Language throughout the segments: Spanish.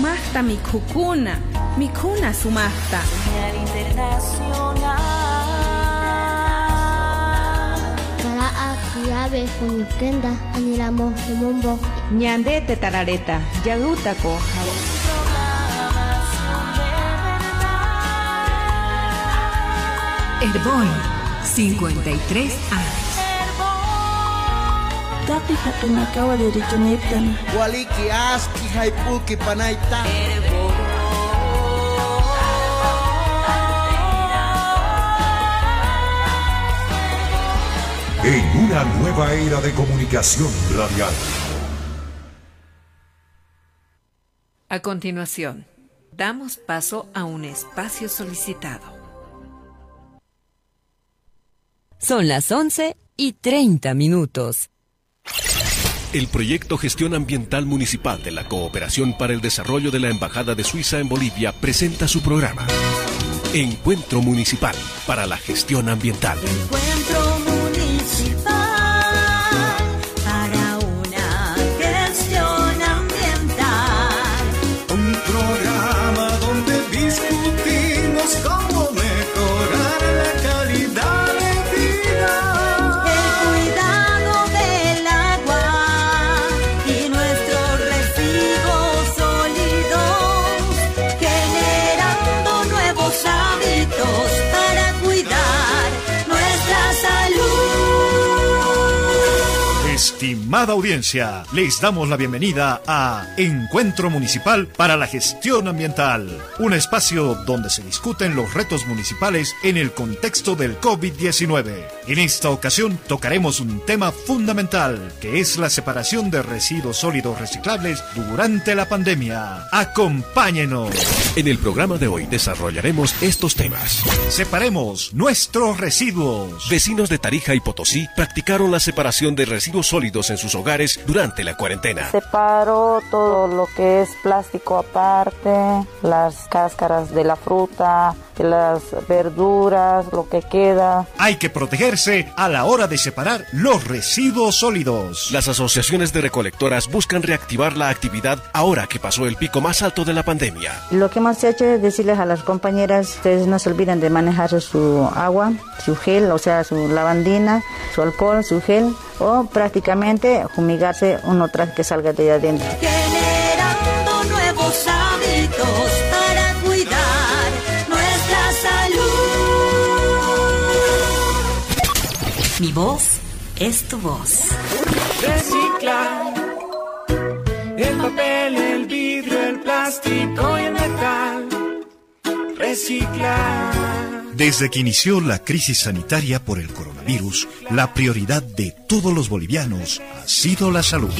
Sumasta mikhukuna, mikuna sumasta. Señal internacional. Kara'a kuyabe kunikenda anilamo humumbo. Ñande te tarareta, yaguta ko jabo. Herbol, 53 años. De. Waliki aski haipulki panaita. En una nueva era de comunicación radial. A continuación, damos paso a un espacio solicitado. Son las 11 y 30 minutos. El proyecto Gestión Ambiental Municipal de la Cooperación para el Desarrollo de la Embajada de Suiza en Bolivia presenta su programa. Encuentro Municipal para la Gestión Ambiental. Encuentro Estimada audiencia, les damos la bienvenida a Encuentro Municipal para la Gestión Ambiental, un espacio donde se discuten los retos municipales en el contexto del COVID-19. En esta ocasión tocaremos un tema fundamental, que es la separación de residuos sólidos reciclables durante la pandemia. Acompáñenos. En el programa de hoy desarrollaremos estos temas. Separemos nuestros residuos. Vecinos de Tarija y Potosí practicaron la separación de residuos sólidos en sus hogares durante la cuarentena. Separo todo lo que es plástico aparte, las cáscaras de la fruta, las verduras, lo que queda. Hay que protegerse a la hora de separar los residuos sólidos. Las asociaciones de recolectoras buscan reactivar la actividad ahora que pasó el pico más alto de la pandemia. Lo que hemos hecho es decirles a las compañeras, ustedes no se olviden de manejar su agua, su gel, o sea, su lavandina, su alcohol, su gel, o prácticamente fumigarse uno tras que salga de ahí adentro. Generando nuevos hábitos Mi voz es tu voz. Reciclar el papel, el vidrio, el plástico y el metal. Reciclar. Desde que inició la crisis sanitaria por el coronavirus, la prioridad de todos los bolivianos ha sido la salud.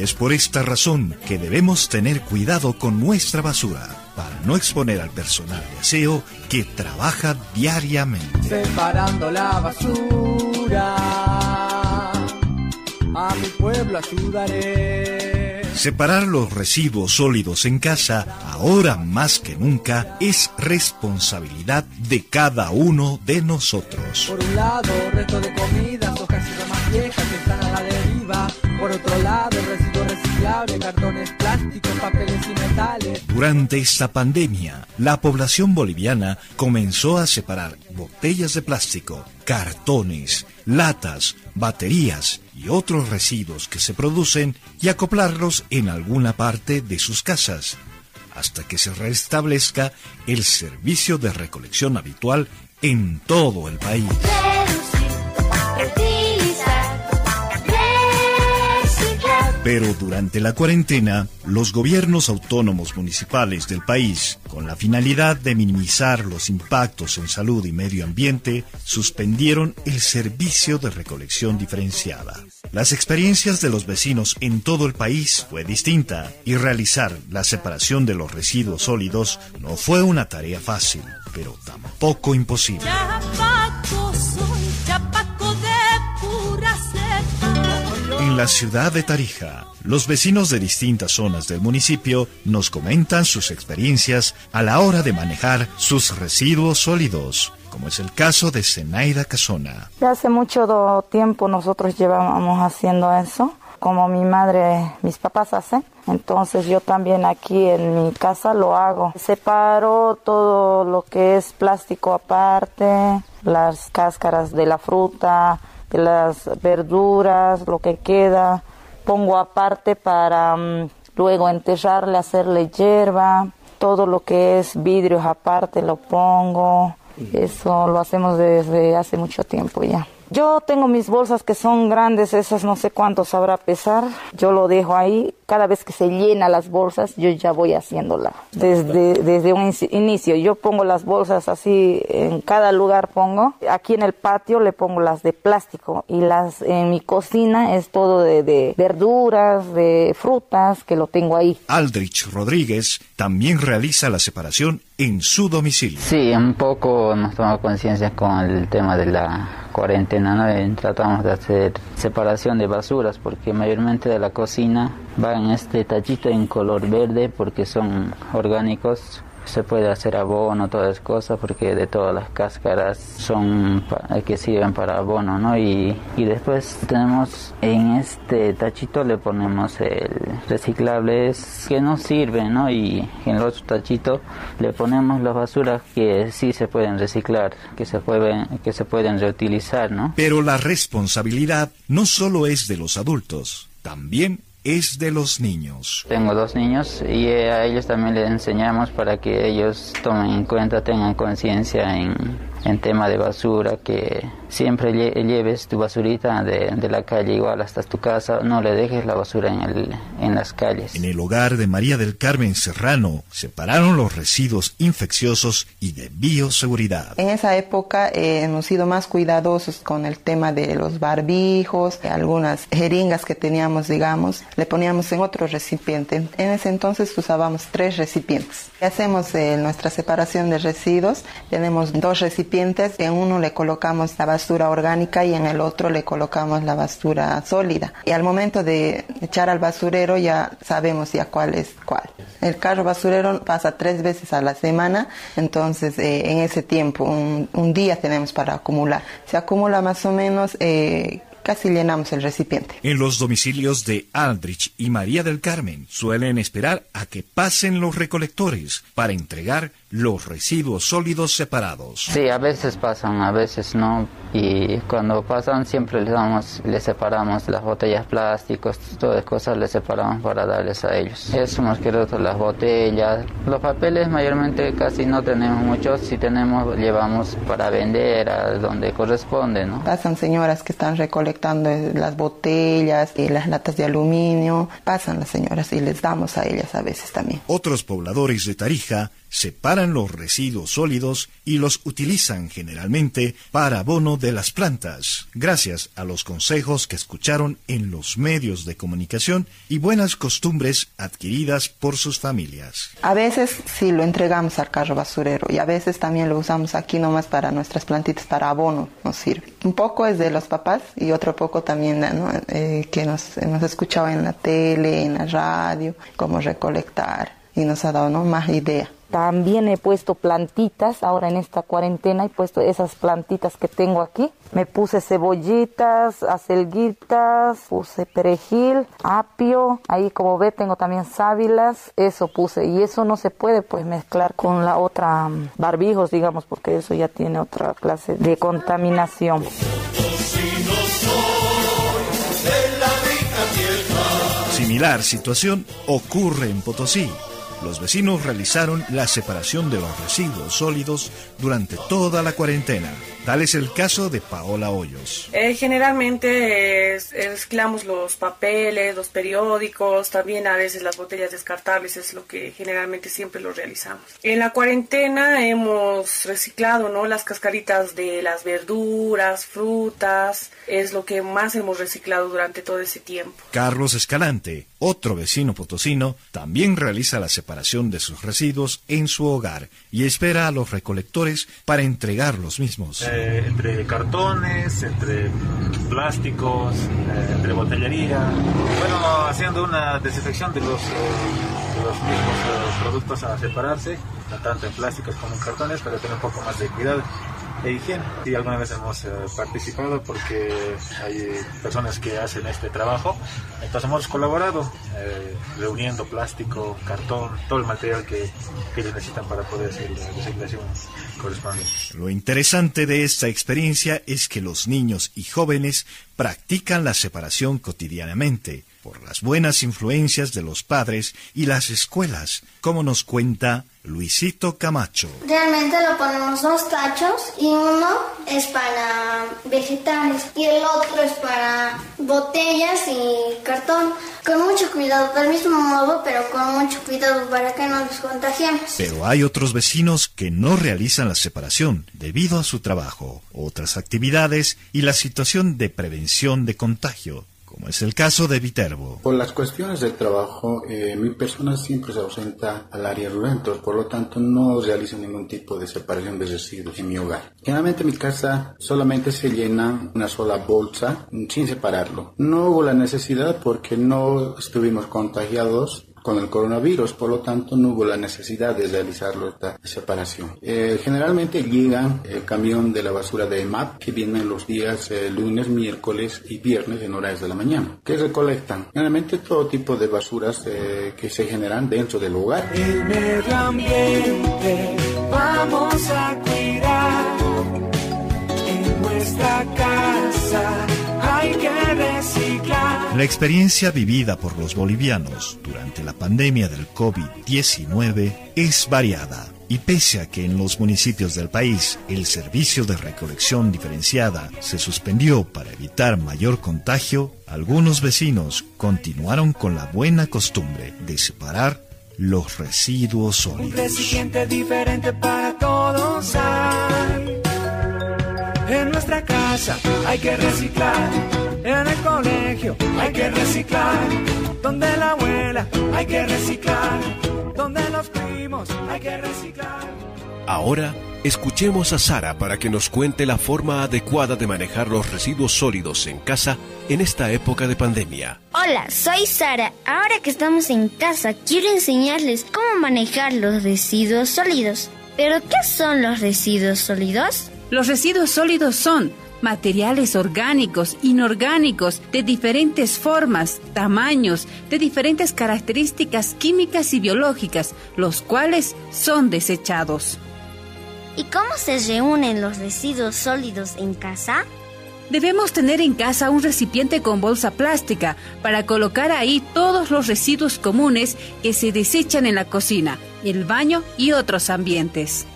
Y es por esta razón que debemos tener cuidado con nuestra basura para no exponer al personal de aseo que trabaja diariamente. Separando la basura. A mi pueblo ayudaré. Separar los residuos sólidos en casa, ahora más que nunca, es responsabilidad de cada uno de nosotros. Por un lado, resto de comidas, hojas y ramas viejas que están a la deriva. Por otro lado, residuos reciclables, cartones plásticos, papeles y metales. Durante esta pandemia, la población boliviana comenzó a separar botellas de plástico, cartones, latas, baterías y otros residuos que se producen y acoplarlos en alguna parte de sus casas, hasta que se restablezca el servicio de recolección habitual en todo el país. Pero durante la cuarentena, los gobiernos autónomos municipales del país, con la finalidad de minimizar los impactos en salud y medio ambiente, suspendieron el servicio de recolección diferenciada. Las experiencias de los vecinos en todo el país fue distinta y realizar la separación de los residuos sólidos no fue una tarea fácil, pero tampoco imposible. La ciudad de Tarija, los vecinos de distintas zonas del municipio nos comentan sus experiencias a la hora de manejar sus residuos sólidos, como es el caso de Zenaida Casona. Ya hace mucho tiempo nosotros llevábamos haciendo eso. como mi madre, mis papás hacen. Entonces yo también aquí en mi casa lo hago. Separo todo lo que es plástico aparte, las cáscaras de la fruta, de las verduras, lo que queda. Pongo aparte para mm, luego enterrarle, hacerle hierba. Todo lo que es vidrios aparte lo pongo. Eso lo hacemos desde hace mucho tiempo ya. Yo tengo mis bolsas que son grandes, esas no sé cuánto sabrá pesar. Yo lo dejo ahí. Cada vez que se llena las bolsas, yo ya voy haciéndola. Desde, desde un inicio, yo pongo las bolsas así, en cada lugar pongo. Aquí en el patio le pongo las de plástico y las en mi cocina es todo de, de verduras, de frutas, que lo tengo ahí. Aldrich Rodríguez también realiza la separación en su domicilio. Sí, un poco nos tomamos conciencia con el tema de la cuarentena, ¿no? tratamos de hacer separación de basuras porque mayormente de la cocina va en este tachito en color verde porque son orgánicos se puede hacer abono, todas las cosas, porque de todas las cáscaras son que sirven para abono, ¿no? Y, y después tenemos en este tachito le ponemos el reciclable que no sirve, ¿no? Y en el otro tachito le ponemos las basuras que sí se pueden reciclar, que se pueden, que se pueden reutilizar, ¿no? Pero la responsabilidad no solo es de los adultos, también es de los niños. Tengo dos niños y a ellos también les enseñamos para que ellos tomen en cuenta, tengan conciencia en, en tema de basura, que siempre lleves tu basurita de, de, la calle igual hasta tu casa, no le dejes la basura en, el, en las calles. En el hogar de María del Carmen Serrano separaron los residuos infecciosos y de bioseguridad. En esa época eh, hemos sido más cuidadosos con el tema de los barbijos, algunas jeringas que teníamos, digamos, le poníamos en otro recipiente. En ese entonces usábamos tres recipientes. Hacemos eh, nuestra separación de residuos, tenemos dos recipientes, en uno le colocamos la basura orgánica y en el otro le colocamos la basura sólida. Y al momento de echar al basurero ya sabemos ya cuál es cuál. El carro basurero pasa tres veces a la semana, entonces eh, en ese tiempo, un, un, día tenemos para acumular. Se acumula más o menos eh, casi llenamos el recipiente. En los domicilios de Aldrich y María del Carmen suelen esperar a que pasen los recolectores para entregar los residuos sólidos separados. Sí, a veces pasan, a veces no. Y cuando pasan siempre les damos, les separamos las botellas plásticos, todas las cosas les separamos para darles a ellos. Eso más que todo, las botellas. Los papeles mayormente casi no tenemos muchos, si tenemos llevamos para vender a donde corresponde, ¿no? Pasan señoras que están recolectando las botellas y las latas de aluminio, pasan las señoras y les damos a ellas a veces también. Otros pobladores de Tarija separan los residuos sólidos y los utilizan generalmente para abono de las plantas, gracias a los consejos que escucharon en los medios de comunicación y buenas costumbres adquiridas por sus familias. A veces sí lo entregamos al carro basurero y a veces también lo usamos aquí nomás para nuestras plantitas, para abono nos sirve. Un poco es de los papás y otro poco también ¿no? eh, que nos hemos escuchado en la tele, en la radio, cómo recolectar y nos ha dado ¿no? más idea. También he puesto plantitas, ahora en esta cuarentena he puesto esas plantitas que tengo aquí. Me puse cebollitas, acelguitas, puse perejil, apio, ahí como ve tengo también sábilas, eso puse. Y eso no se puede pues mezclar con la otra mm, barbijos, digamos, porque eso ya tiene otra clase de contaminación. Similar situación ocurre en Potosí los vecinos realizaron la separación de los residuos sólidos durante toda la cuarentena. Tal es el caso de Paola Hoyos. Eh, generalmente mezclamos los papeles, los periódicos, también a veces las botellas descartables, es lo que generalmente siempre lo realizamos. En la cuarentena hemos reciclado ¿no? las cascaritas de las verduras, frutas, es lo que más hemos reciclado durante todo ese tiempo. Carlos Escalante, otro vecino potosino, también realiza la separación de sus residuos en su hogar y espera a los recolectores para entregar los mismos. Eh, entre cartones, entre plásticos, eh, entre botillería. Bueno, haciendo una desinfección de los, eh, los mismos productos a separarse, tanto en plásticos como en cartones, pero tener un poco más de cuidado Y alguna vez hemos eh, participado porque hay personas que hacen este trabajo, entonces hemos colaborado eh, reuniendo plástico, cartón, todo el material que, que necesitan para poder hacer la reciclación correspondiente. Lo interesante de esta experiencia es que los niños y jóvenes practican la separación cotidianamente por las buenas influencias de los padres y las escuelas, como nos cuenta Luisito Camacho. Realmente lo ponemos dos tachos y uno es para vegetales y el otro es para botellas y cartón. Con mucho cuidado, del mismo modo, pero con mucho cuidado para que no nos contagiemos. Pero hay otros vecinos que no realizan la separación debido a su trabajo, otras actividades y la situación de prevención de contagio como es el caso de Viterbo. Por las cuestiones del trabajo, eh, mi persona siempre se ausenta al área rural, por lo tanto no realizo ningún tipo de separación de residuos en mi hogar. Generalmente en mi casa solamente se llena una sola bolsa sin separarlo. No hubo la necesidad porque no estuvimos contagiados con el coronavirus, por lo tanto no hubo la necesidad de realizarlo esta separación. Eh, generalmente llega el camión de la basura de EMAP que viene los días eh, lunes, miércoles y viernes en horas de la mañana, que recolectan generalmente todo tipo de basuras eh, que se generan dentro del hogar. El medio ambiente vamos a cuidar en nuestra casa hay que. La experiencia vivida por los bolivianos durante la pandemia del COVID-19 es variada. Y pese a que en los municipios del país el servicio de recolección diferenciada se suspendió para evitar mayor contagio, algunos vecinos continuaron con la buena costumbre de separar los residuos sólidos. Hay que reciclar, en el colegio hay que reciclar, donde la abuela hay que reciclar, donde los primos hay que reciclar. Ahora, escuchemos a Sara para que nos cuente la forma adecuada de manejar los residuos sólidos en casa en esta época de pandemia. Hola, soy Sara. Ahora que estamos en casa, quiero enseñarles cómo manejar los residuos sólidos. ¿Pero qué son los residuos sólidos? Los residuos sólidos son materiales orgánicos, inorgánicos, de diferentes formas, tamaños, de diferentes características químicas y biológicas, los cuales son desechados. ¿Y cómo se reúnen los residuos sólidos en casa? Debemos tener en casa un recipiente con bolsa plástica para colocar ahí todos los residuos comunes que se desechan en la cocina, el baño y otros ambientes.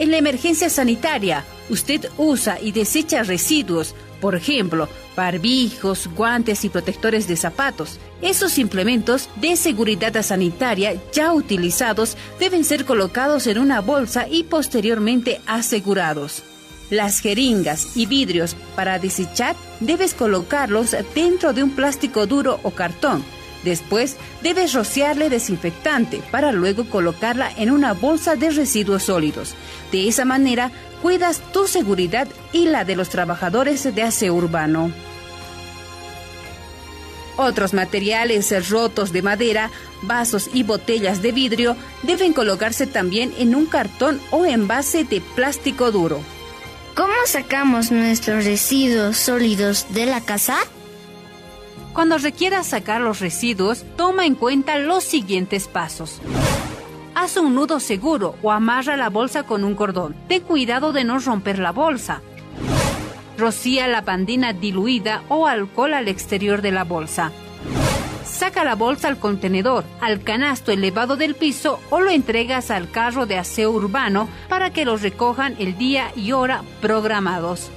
En la emergencia sanitaria, usted usa y desecha residuos, por ejemplo, barbijos, guantes y protectores de zapatos. Esos implementos de seguridad sanitaria ya utilizados deben ser colocados en una bolsa y posteriormente asegurados. Las jeringas y vidrios para desechar debes colocarlos dentro de un plástico duro o cartón Después debes rociarle desinfectante para luego colocarla en una bolsa de residuos sólidos. De esa manera cuidas tu seguridad y la de los trabajadores de aseo urbano. Otros materiales rotos de madera, vasos y botellas de vidrio deben colocarse también en un cartón o envase de plástico duro. ¿Cómo sacamos nuestros residuos sólidos de la casa? Cuando requieras sacar los residuos, toma en cuenta los siguientes pasos. Haz un nudo seguro o amarra la bolsa con un cordón. Ten cuidado de no romper la bolsa. Rocía la pandina diluida o alcohol al exterior de la bolsa. Saca la bolsa al contenedor, al canasto elevado del piso o lo entregas al carro de aseo urbano para que los recojan el día y hora programados.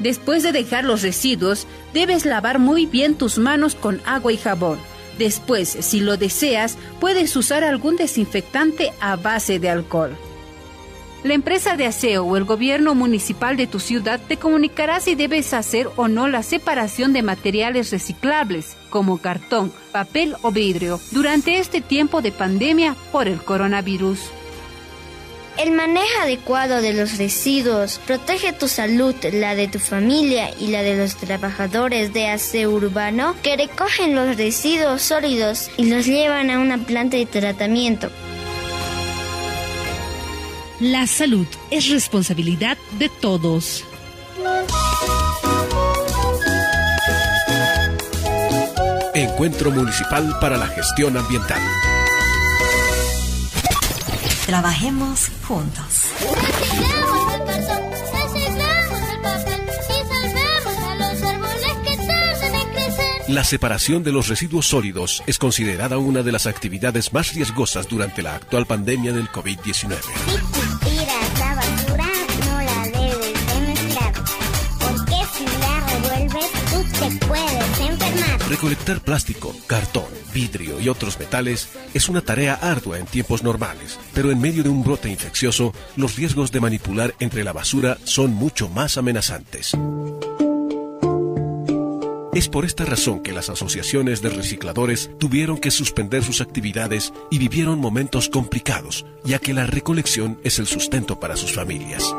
Después de dejar los residuos, debes lavar muy bien tus manos con agua y jabón. Después, si lo deseas, puedes usar algún desinfectante a base de alcohol. La empresa de aseo o el gobierno municipal de tu ciudad te comunicará si debes hacer o no la separación de materiales reciclables, como cartón, papel o vidrio, durante este tiempo de pandemia por el coronavirus. El manejo adecuado de los residuos protege tu salud, la de tu familia y la de los trabajadores de aseo urbano que recogen los residuos sólidos y los llevan a una planta de tratamiento. La salud es responsabilidad de todos. Encuentro Municipal para la Gestión Ambiental. Trabajemos juntos. La separación de los residuos sólidos es considerada una de las actividades más riesgosas durante la actual pandemia del COVID-19. Recolectar plástico, cartón, vidrio y otros metales es una tarea ardua en tiempos normales, pero en medio de un brote infeccioso, los riesgos de manipular entre la basura son mucho más amenazantes. Es por esta razón que las asociaciones de recicladores tuvieron que suspender sus actividades y vivieron momentos complicados, ya que la recolección es el sustento para sus familias.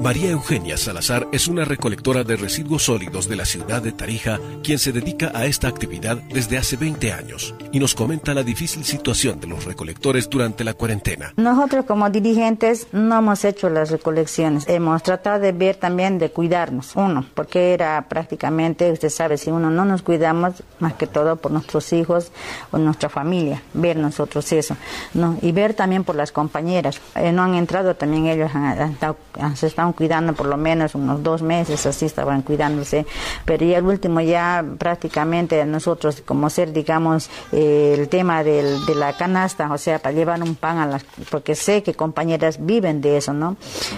María Eugenia Salazar es una recolectora de residuos sólidos de la ciudad de Tarija, quien se dedica a esta actividad desde hace 20 años y nos comenta la difícil situación de los recolectores durante la cuarentena. Nosotros como dirigentes no hemos hecho las recolecciones, hemos tratado de ver también de cuidarnos, uno, porque era prácticamente, usted sabe, si uno no nos cuidamos, más que todo por nuestros hijos o nuestra familia, ver nosotros eso, ¿no? y ver también por las compañeras, eh, no han entrado también ellos, han, han, se están cuidando por lo menos unos dos meses, así estaban cuidándose, pero ya el último ya prácticamente nosotros como ser, digamos, eh, el tema del, de la canasta, o sea, para llevar un pan a las, porque sé que compañeras viven de eso, ¿no?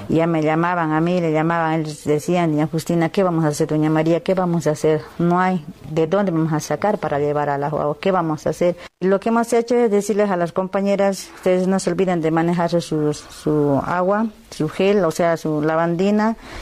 Y ya me llamaban a mí, le llamaban, ellos decían, doña Justina, ¿qué vamos a hacer, doña María? ¿Qué vamos a hacer? No hay de dónde vamos a sacar para llevar a la ¿qué vamos a hacer? Lo que hemos hecho es decirles a las compañeras, ustedes no se olviden de manejar su, su agua, su gel, o sea, su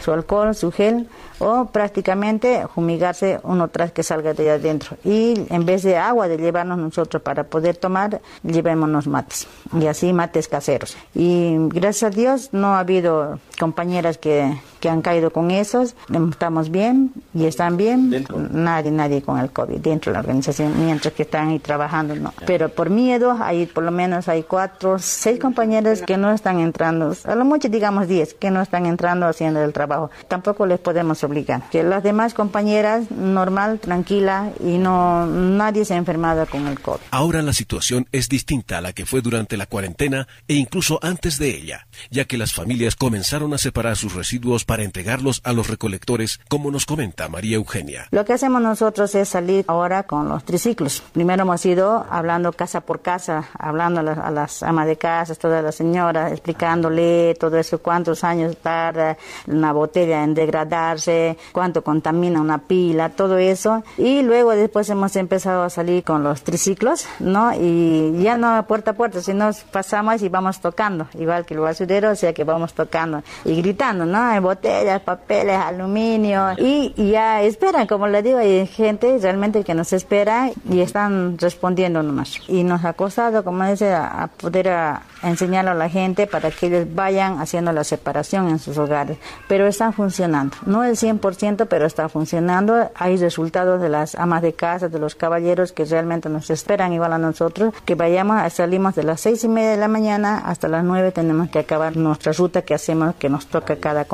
su alcohol, su gel, o prácticamente fumigarse uno tras que salga de adentro. Y en vez de agua de llevarnos nosotros para poder tomar, llevémonos mates. Y así mates caseros. Y gracias a Dios no ha habido compañeras que, que han caído con esos. Estamos bien y están bien. Nadie, nadie con el COVID dentro de la organización, mientras que están ahí trabajando, no. Pero por miedo, hay por lo menos hay cuatro, seis compañeras que no están entrando. A lo mucho digamos diez que no están entrando haciendo el trabajo. Tampoco les podemos obligar. Que las demás compañeras, normal, tranquila y no nadie se ha enfermado con el COVID. Ahora la situación es distinta a la que fue durante la cuarentena e incluso antes de ella, ya que las familias comenzaron a separar sus residuos para entregarlos a los recolectores, como nos comenta María Eugenia. Lo que hacemos nosotros es salir ahora con los triciclos. Primero hemos ido hablando casa por casa, hablando a las, a las amas de casa, todas las señoras, explicándole todo eso, cuántos años tarda una botella en degradarse, cuánto contamina una pila, todo eso. Y luego después hemos empezado a salir con los triciclos, ¿no? Y ya no puerta a puerta, sino pasamos y vamos tocando, igual que el basurero, o sea que vamos tocando y gritando, ¿no? Botellas, papeles, aluminio y, ya esperan, como le digo, hay gente realmente que nos espera y están respondiendo nomás. Y nos ha costado, como dice, a, poder a, a a la gente para que ellos vayan haciendo la separación en sus hogares. Pero están funcionando, no el 100%, pero está funcionando. Hay resultados de las amas de casa, de los caballeros que realmente nos esperan igual a nosotros, que vayamos, salimos de las seis y media de la mañana hasta las nueve tenemos que acabar nuestra ruta que hacemos, que nos toca cada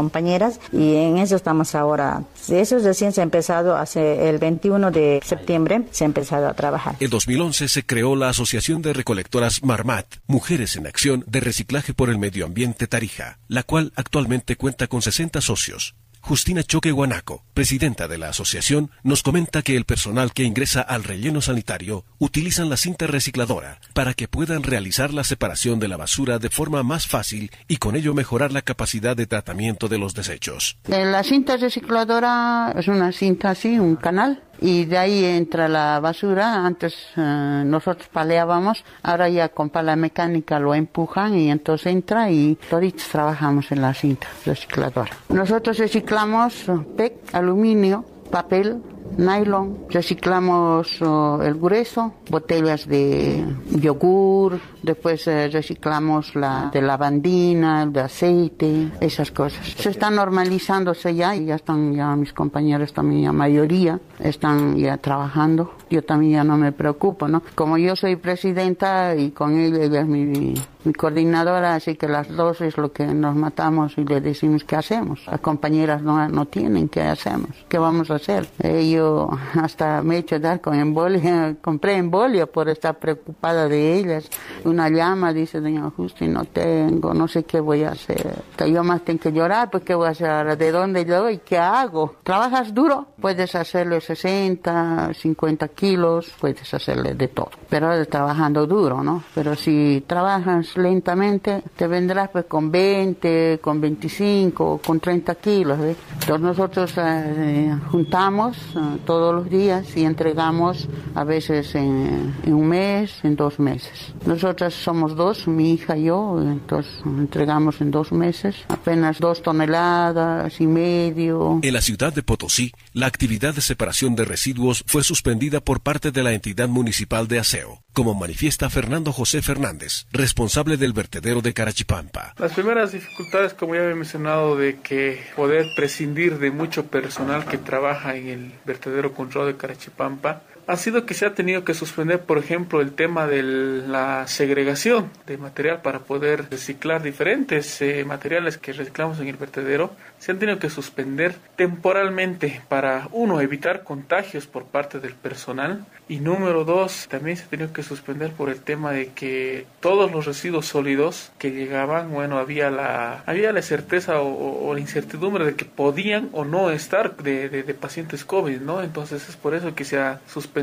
y en eso estamos ahora. Eso recién se ha empezado hace el 21 de septiembre, se ha empezado a trabajar. En 2011 se creó la Asociación de Recolectoras Marmat, Mujeres en Acción de Reciclaje por el Medio Ambiente Tarija, la cual actualmente cuenta con 60 socios. Justina Choque Guanaco, presidenta de la asociación, nos comenta que el personal que ingresa al relleno sanitario utilizan la cinta recicladora para que puedan realizar la separación de la basura de forma más fácil y con ello mejorar la capacidad de tratamiento de los desechos. La cinta recicladora es una cinta así, un canal, y de ahí entra la basura. Antes eh, nosotros paleábamos, ahora ya con pala mecánica lo empujan y entonces entra y toditos trabajamos en la cinta recicladora. Nosotros reciclamos PEC, aluminio, papel, nylon, reciclamos oh, el grueso, botellas de yogur, después eh, reciclamos la de lavandina, de aceite, esas cosas. Se está normalizándose ya y ya están ya mis compañeros también, la mayoría están ya trabajando. Yo también ya no me preocupo, ¿no? Como yo soy presidenta y con ella ella es mi, mi coordinadora, así que las dos es lo que nos matamos y le decimos qué hacemos. Las compañeras no, no tienen qué hacemos, qué vamos a hacer. Yo hasta me he hecho dar con embolia, compré embolia por estar preocupada de ellas. Una llama, dice doña Justi, no tengo, no sé qué voy a hacer. Yo más tengo que llorar, pues qué voy a hacer ahora, de dónde yo y qué hago. ¿Trabajas duro? Puedes hacerlo 60, 50 kilos, puedes hacerle de todo. Pero trabajando duro, ¿no? Pero si trabajas lentamente, te vendrás pues con 20, con 25, con 30 kilos. ¿ves? Entonces nosotros eh, juntamos todos los días y entregamos a veces en, en un mes, en dos meses. Nosotras somos dos, mi hija y yo, entonces entregamos en dos meses apenas dos toneladas y medio. En la ciudad de Potosí, la actividad de separación de residuos fue suspendida por parte de la entidad municipal de aseo, como manifiesta Fernando José Fernández, responsable del vertedero de Carachipampa. Las primeras dificultades, como ya he mencionado, de que poder prescindir de mucho personal que trabaja en el vertedero control de Carachipampa, ha sido que se ha tenido que suspender, por ejemplo, el tema de la segregación de material para poder reciclar diferentes eh, materiales que reciclamos en el vertedero. Se han tenido que suspender temporalmente para, uno, evitar contagios por parte del personal y número dos, también se ha tenido que suspender por el tema de que todos los residuos sólidos que llegaban, bueno, había la, había la certeza o, o la incertidumbre de que podían o no estar de, de, de pacientes COVID, ¿no? Entonces es por eso que se ha suspendido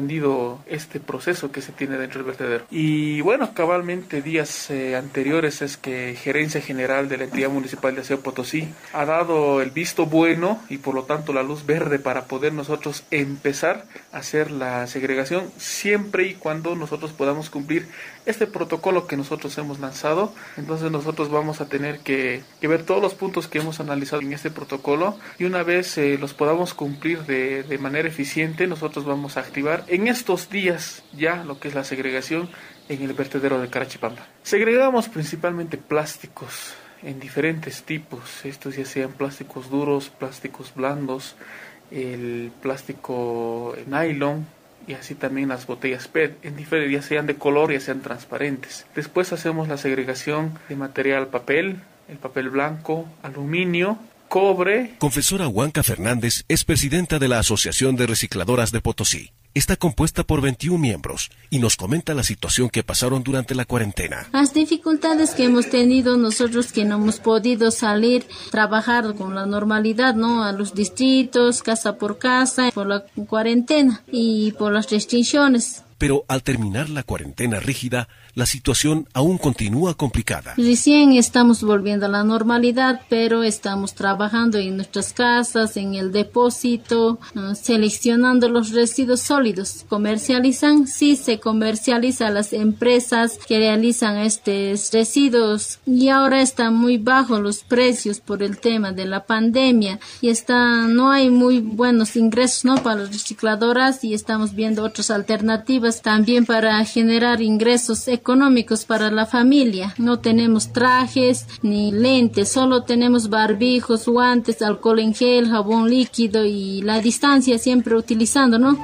este proceso que se tiene dentro del vertedero. Y bueno, cabalmente días eh, anteriores es que Gerencia General de la Entidad Municipal de Aseo Potosí ha dado el visto bueno y por lo tanto la luz verde para poder nosotros empezar a hacer la segregación siempre y cuando nosotros podamos cumplir este protocolo que nosotros hemos lanzado. Entonces nosotros vamos a tener que, que ver todos los puntos que hemos analizado en este protocolo y una vez eh, los podamos cumplir de, de manera eficiente, nosotros vamos a activar en estos días ya lo que es la segregación en el vertedero de Carachipampa. Segregamos principalmente plásticos en diferentes tipos, estos ya sean plásticos duros, plásticos blandos, el plástico nylon, y así también las botellas PET, en diferentes, ya sean de color, ya sean transparentes. Después hacemos la segregación de material papel, el papel blanco, aluminio, cobre. Confesora Huanca Fernández es presidenta de la Asociación de Recicladoras de Potosí. Está compuesta por 21 miembros y nos comenta la situación que pasaron durante la cuarentena. Las dificultades que hemos tenido nosotros que no hemos podido salir, trabajar con la normalidad, ¿no? A los distritos, casa por casa, por la cuarentena y por las restricciones. Pero al terminar la cuarentena rígida, la situación aún continúa complicada. Recién estamos volviendo a la normalidad, pero estamos trabajando en nuestras casas, en el depósito, uh, seleccionando los residuos sólidos. ¿Comercializan? Sí, se comercializa las empresas que realizan estos residuos y ahora están muy bajos los precios por el tema de la pandemia y está, no hay muy buenos ingresos ¿no? para las recicladoras y estamos viendo otras alternativas también para generar ingresos económicos para la familia. No tenemos trajes ni lentes, solo tenemos barbijos, guantes, alcohol en gel, jabón líquido y la distancia siempre utilizando, ¿no?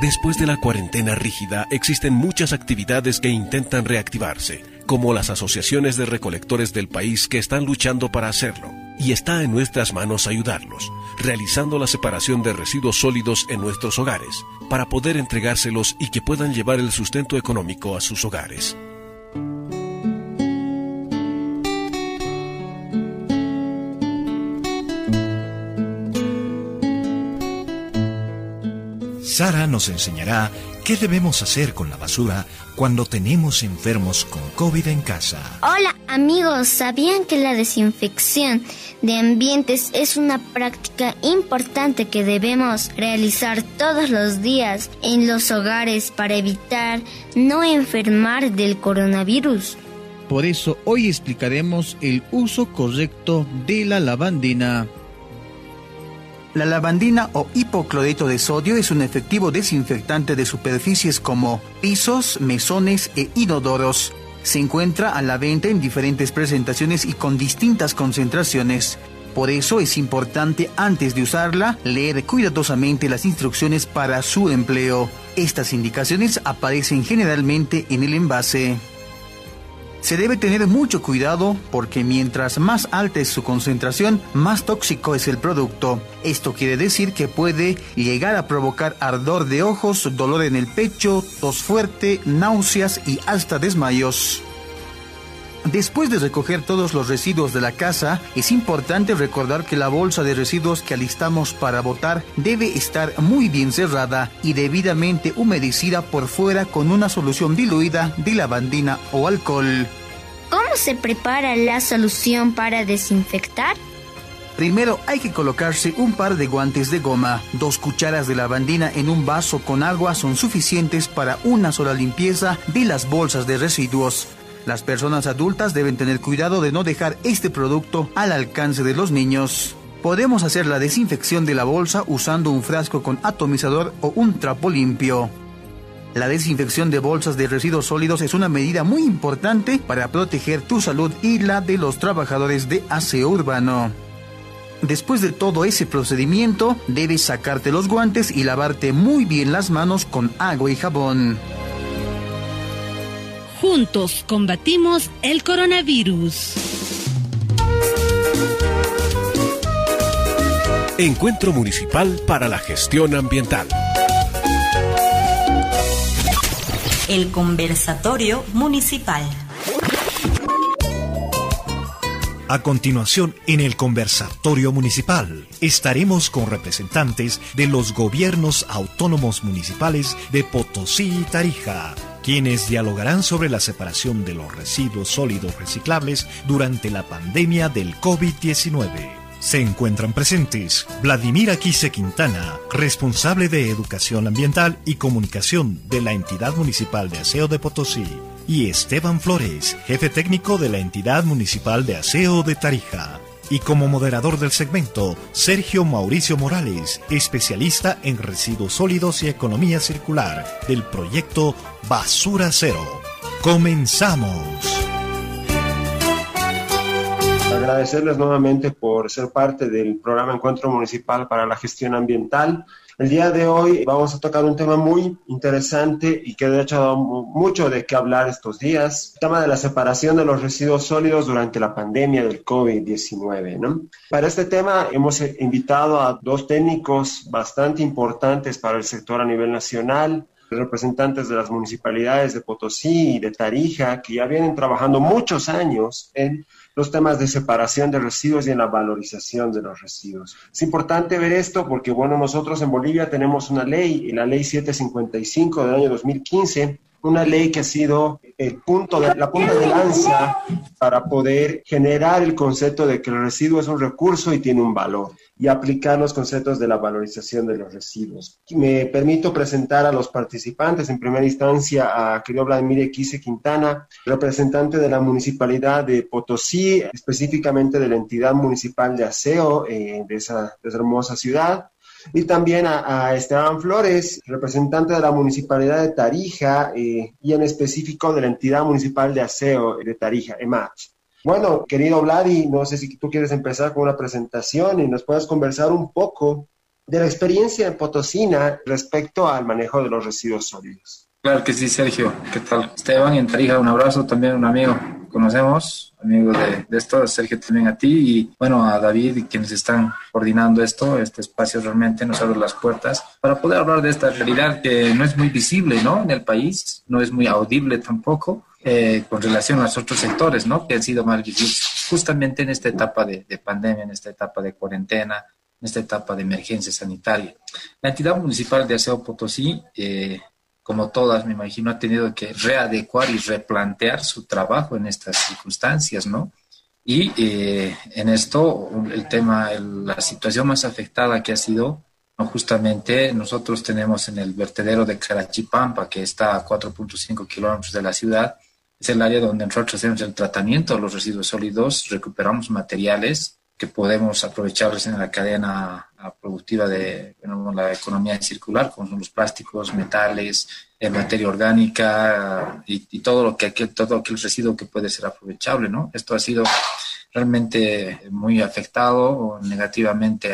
Después de la cuarentena rígida, existen muchas actividades que intentan reactivarse, como las asociaciones de recolectores del país que están luchando para hacerlo. Y está en nuestras manos ayudarlos, realizando la separación de residuos sólidos en nuestros hogares, para poder entregárselos y que puedan llevar el sustento económico a sus hogares. Sara nos enseñará qué debemos hacer con la basura cuando tenemos enfermos con COVID en casa. Hola amigos, ¿sabían que la desinfección de ambientes es una práctica importante que debemos realizar todos los días en los hogares para evitar no enfermar del coronavirus? Por eso hoy explicaremos el uso correcto de la lavandina. La lavandina o hipocloreto de sodio es un efectivo desinfectante de superficies como pisos, mesones e inodoros. Se encuentra a la venta en diferentes presentaciones y con distintas concentraciones. Por eso es importante antes de usarla leer cuidadosamente las instrucciones para su empleo. Estas indicaciones aparecen generalmente en el envase. Se debe tener mucho cuidado porque mientras más alta es su concentración, más tóxico es el producto. Esto quiere decir que puede llegar a provocar ardor de ojos, dolor en el pecho, tos fuerte, náuseas y hasta desmayos. Después de recoger todos los residuos de la casa, es importante recordar que la bolsa de residuos que alistamos para botar debe estar muy bien cerrada y debidamente humedecida por fuera con una solución diluida de lavandina o alcohol. ¿Cómo se prepara la solución para desinfectar? Primero hay que colocarse un par de guantes de goma. Dos cucharas de lavandina en un vaso con agua son suficientes para una sola limpieza de las bolsas de residuos. Las personas adultas deben tener cuidado de no dejar este producto al alcance de los niños. Podemos hacer la desinfección de la bolsa usando un frasco con atomizador o un trapo limpio. La desinfección de bolsas de residuos sólidos es una medida muy importante para proteger tu salud y la de los trabajadores de aseo urbano. Después de todo ese procedimiento, debes sacarte los guantes y lavarte muy bien las manos con agua y jabón. Juntos combatimos el coronavirus. Encuentro Municipal para la Gestión Ambiental. El conversatorio municipal. A continuación, en el conversatorio municipal, estaremos con representantes de los gobiernos autónomos municipales de Potosí y Tarija, quienes dialogarán sobre la separación de los residuos sólidos reciclables durante la pandemia del COVID-19. Se encuentran presentes Vladimir Aquise Quintana, responsable de Educación Ambiental y Comunicación de la Entidad Municipal de Aseo de Potosí, y Esteban Flores, jefe técnico de la Entidad Municipal de Aseo de Tarija. Y como moderador del segmento, Sergio Mauricio Morales, especialista en residuos sólidos y economía circular del proyecto Basura Cero. Comenzamos agradecerles nuevamente por ser parte del programa Encuentro Municipal para la Gestión Ambiental. El día de hoy vamos a tocar un tema muy interesante y que de hecho ha dado mucho de qué hablar estos días, el tema de la separación de los residuos sólidos durante la pandemia del COVID-19. ¿no? Para este tema hemos invitado a dos técnicos bastante importantes para el sector a nivel nacional, representantes de las municipalidades de Potosí y de Tarija, que ya vienen trabajando muchos años en los temas de separación de residuos y en la valorización de los residuos. Es importante ver esto porque, bueno, nosotros en Bolivia tenemos una ley, la ley 755 del año 2015, una ley que ha sido el punto de, la punta de lanza para poder generar el concepto de que el residuo es un recurso y tiene un valor y aplicar los conceptos de la valorización de los residuos. Me permito presentar a los participantes, en primera instancia a querido Vladimir Quise Quintana, representante de la Municipalidad de Potosí, específicamente de la entidad municipal de aseo eh, de, esa, hermosa ciudad, y también a, Esteban Flores, representante de la Municipalidad de Tarija eh, y en específico de la entidad municipal de aseo de Tarija, EMACH. Bueno, querido Vladi, no sé si tú quieres empezar con una presentación y nos puedas conversar un poco de la experiencia en Potosina respecto al manejo de los residuos sólidos. Claro que sí, Sergio. ¿Qué tal? Esteban en Tarija, un abrazo, también un amigo. Conocemos, amigo de, de, esto, Sergio también a ti y bueno, a David y quienes están coordinando esto, este espacio realmente nos abre las puertas para poder hablar de esta realidad que no es muy visible, ¿no? En el país, no es muy audible tampoco, eh, con relación a los otros sectores, ¿no? Que han sido más difíciles justamente en esta etapa de, pandemia, en esta etapa de cuarentena, en esta etapa de emergencia sanitaria. La entidad municipal de Aseo Potosí, eh, como todas, me imagino, ha tenido que readecuar y replantear su trabajo en estas circunstancias, ¿no? Y eh, en esto, el tema, la situación más afectada que ha sido Justamente nosotros tenemos en el vertedero de Carachipampa, que está a 4.5 kilómetros de la ciudad, es el área donde nosotros hacemos el tratamiento de los residuos sólidos, recuperamos materiales que podemos aprovecharlos en la cadena productiva de la economía circular, como son los plásticos, metales, eh, materia orgánica y, todo lo que aquel, todo aquel residuo que puede ser aprovechable, ¿no? Esto ha sido realmente muy afectado negativamente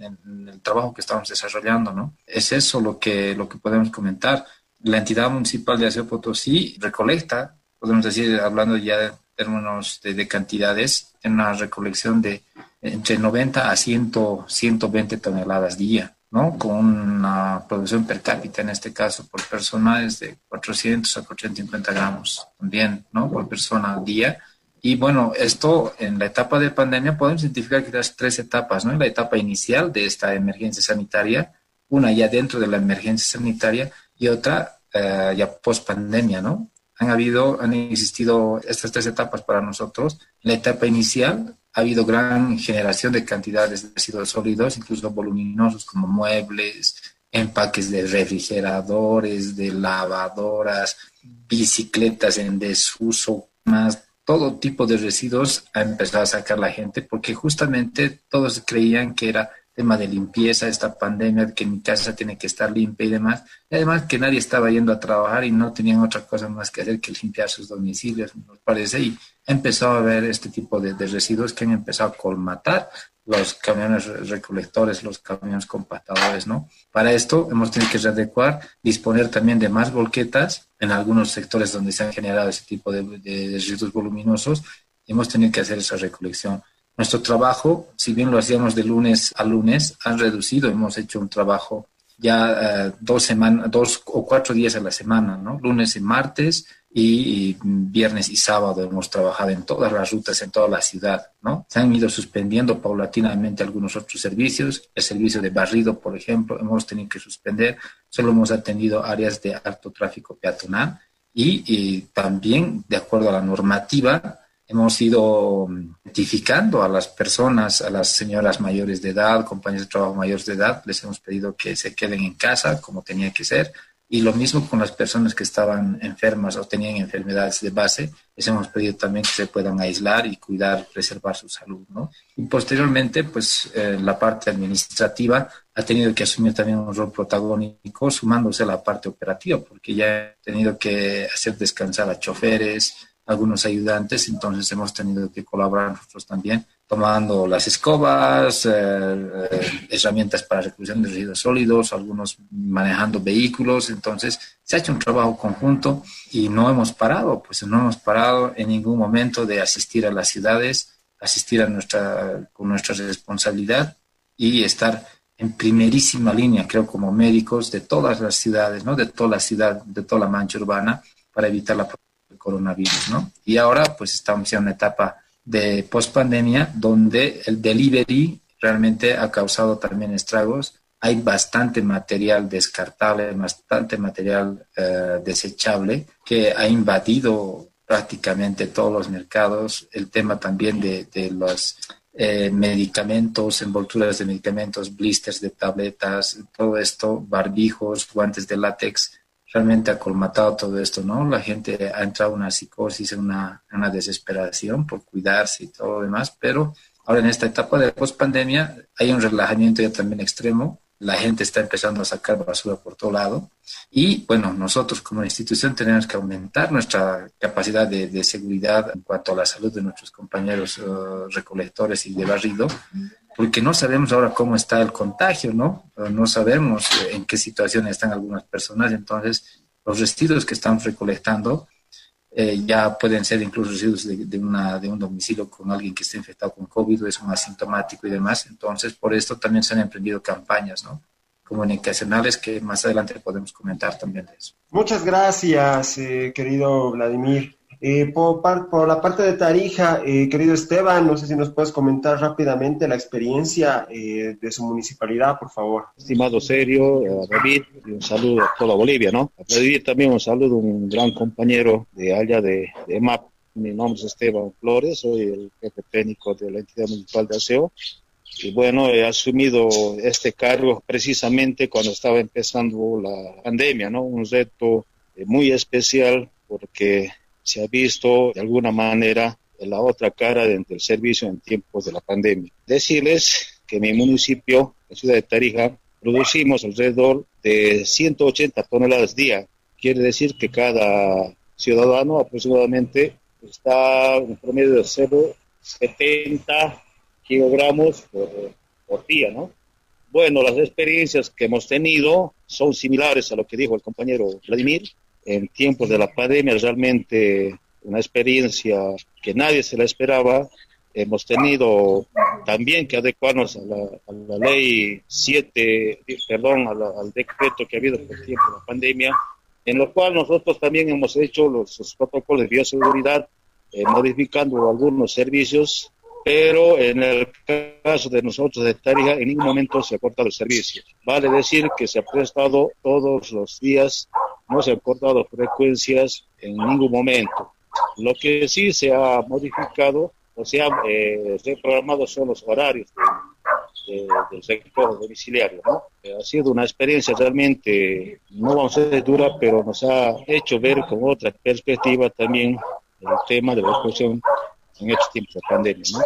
en, el trabajo que estamos desarrollando, ¿no? Es eso lo que, lo que podemos comentar. La entidad municipal de Aseo Potosí recolecta, podemos decir, hablando ya de términos de, de cantidades, en una recolección de entre 90 a 100, 120 toneladas día, ¿no? Con una producción per cápita, en este caso, por persona es de 400 a 450 gramos también, ¿no? Por persona al día. Y bueno, esto en la etapa de pandemia podemos identificar que las tres etapas, ¿no? La etapa inicial de esta emergencia sanitaria, una ya dentro de la emergencia sanitaria y otra eh, ya post pandemia, ¿no? Han habido, han existido estas tres etapas para nosotros. En la etapa inicial ha habido gran generación de cantidades de residuos sólidos, incluso voluminosos como muebles, empaques de refrigeradores, de lavadoras, bicicletas en desuso, más todo tipo de residuos ha empezado a sacar la gente porque justamente todos creían que era tema de limpieza, esta pandemia, que mi casa tiene que estar limpia y demás. Y además que nadie estaba yendo a trabajar y no tenían otra cosa más que hacer que limpiar sus domicilios, nos parece. Y empezó a haber este tipo de, residuos que han empezado a colmatar los camiones recolectores, los camiones compactadores, ¿no? Para esto hemos tenido que readecuar, disponer también de más volquetas en algunos sectores donde se han generado ese tipo de, de residuos voluminosos. Hemos tenido que hacer esa recolección. Nuestro trabajo, si bien lo hacíamos de lunes a lunes, ha reducido. Hemos hecho un trabajo ya eh, dos, semanas, dos o cuatro días a la semana, ¿no? Lunes y martes y, viernes y sábado hemos trabajado en todas las rutas, en toda la ciudad, ¿no? Se han ido suspendiendo paulatinamente algunos otros servicios. El servicio de barrido, por ejemplo, hemos tenido que suspender. Solo hemos atendido áreas de alto tráfico peatonal y, y también, de acuerdo a la normativa, hemos ido identificando a las personas, a las señoras mayores de edad, compañeros de trabajo mayores de edad, les hemos pedido que se queden en casa como tenía que ser. Y lo mismo con las personas que estaban enfermas o tenían enfermedades de base, les hemos pedido también que se puedan aislar y cuidar, preservar su salud. ¿no? Y posteriormente, pues eh, la parte administrativa ha tenido que asumir también un rol protagónico, sumándose a la parte operativa, porque ya ha tenido que hacer descansar a choferes, algunos ayudantes, entonces hemos tenido que colaborar nosotros también, tomando las escobas, eh, eh, herramientas para reclusión de residuos sólidos, algunos manejando vehículos, entonces se ha hecho un trabajo conjunto y no hemos parado, pues no hemos parado en ningún momento de asistir a las ciudades, asistir a nuestra, con nuestra responsabilidad y estar en primerísima línea, creo, como médicos de todas las ciudades, ¿no? De toda la ciudad, de toda la mancha urbana, para evitar la coronavirus, ¿no? Y ahora pues estamos en una etapa de post-pandemia donde el delivery realmente ha causado también estragos. Hay bastante material descartable, bastante material eh, desechable que ha invadido prácticamente todos los mercados. El tema también de, de los eh, medicamentos, envolturas de medicamentos, blisters de tabletas, todo esto, barbijos, guantes de látex, realmente ha colmatado todo esto, ¿no? La gente ha entrado en una psicosis, en una, una desesperación por cuidarse y todo lo demás, pero ahora en esta etapa de post-pandemia hay un relajamiento ya también extremo, la gente está empezando a sacar basura por todo lado. Y bueno, nosotros como institución tenemos que aumentar nuestra capacidad de, de seguridad en cuanto a la salud de nuestros compañeros uh, recolectores y de barrido porque no sabemos ahora cómo está el contagio, ¿no? No sabemos en qué situación están algunas personas, entonces los residuos que están recolectando eh, ya pueden ser incluso residuos de, una, de un domicilio con alguien que esté infectado con COVID o es un asintomático y demás, entonces por esto también se han emprendido campañas, ¿no? comunicacionales que más adelante podemos comentar también de eso. Muchas gracias, eh, querido Vladimir. Eh, por, por, la parte de Tarija, eh, querido Esteban, no sé si nos puedes comentar rápidamente la experiencia eh, de su municipalidad, por favor. Estimado Serio, David, un saludo a toda Bolivia, ¿no? A David también un saludo a un gran compañero de allá de, de MAP. Mi nombre es Esteban Flores, soy el jefe técnico de la entidad municipal de aseo. Y bueno, he asumido este cargo precisamente cuando estaba empezando la pandemia, ¿no? Un reto muy especial porque se ha visto de alguna manera la otra cara del servicio en tiempos de la pandemia. Decirles que mi municipio la ciudad de Tarija, producimos alrededor de 180 toneladas día. Quiere decir que cada ciudadano aproximadamente está en promedio de 0,70 kilogramos por, por día, ¿no? Bueno, las experiencias que hemos tenido son similares a lo que dijo el compañero Vladimir. En tiempos de la pandemia, realmente una experiencia que nadie se la esperaba. Hemos tenido también que adecuarnos a la, ley 7, perdón, al decreto que ha habido por tiempo de la pandemia, en lo cual nosotros también hemos hecho los, protocolos de bioseguridad, eh, modificando algunos servicios pero en el caso de nosotros de Tarija en ningún momento se ha cortado el servicio. Vale decir que se ha prestado todos los días, no se han cortado frecuencias en ningún momento. Lo que sí se ha modificado o se ha eh, reprogramado son los horarios de, del sector domiciliario. ¿no? Eh, ha sido una experiencia realmente, no vamos a ser dura, pero nos ha hecho ver con otra perspectiva también el tema de la exposición en estos tiempos de pandemia. ¿no?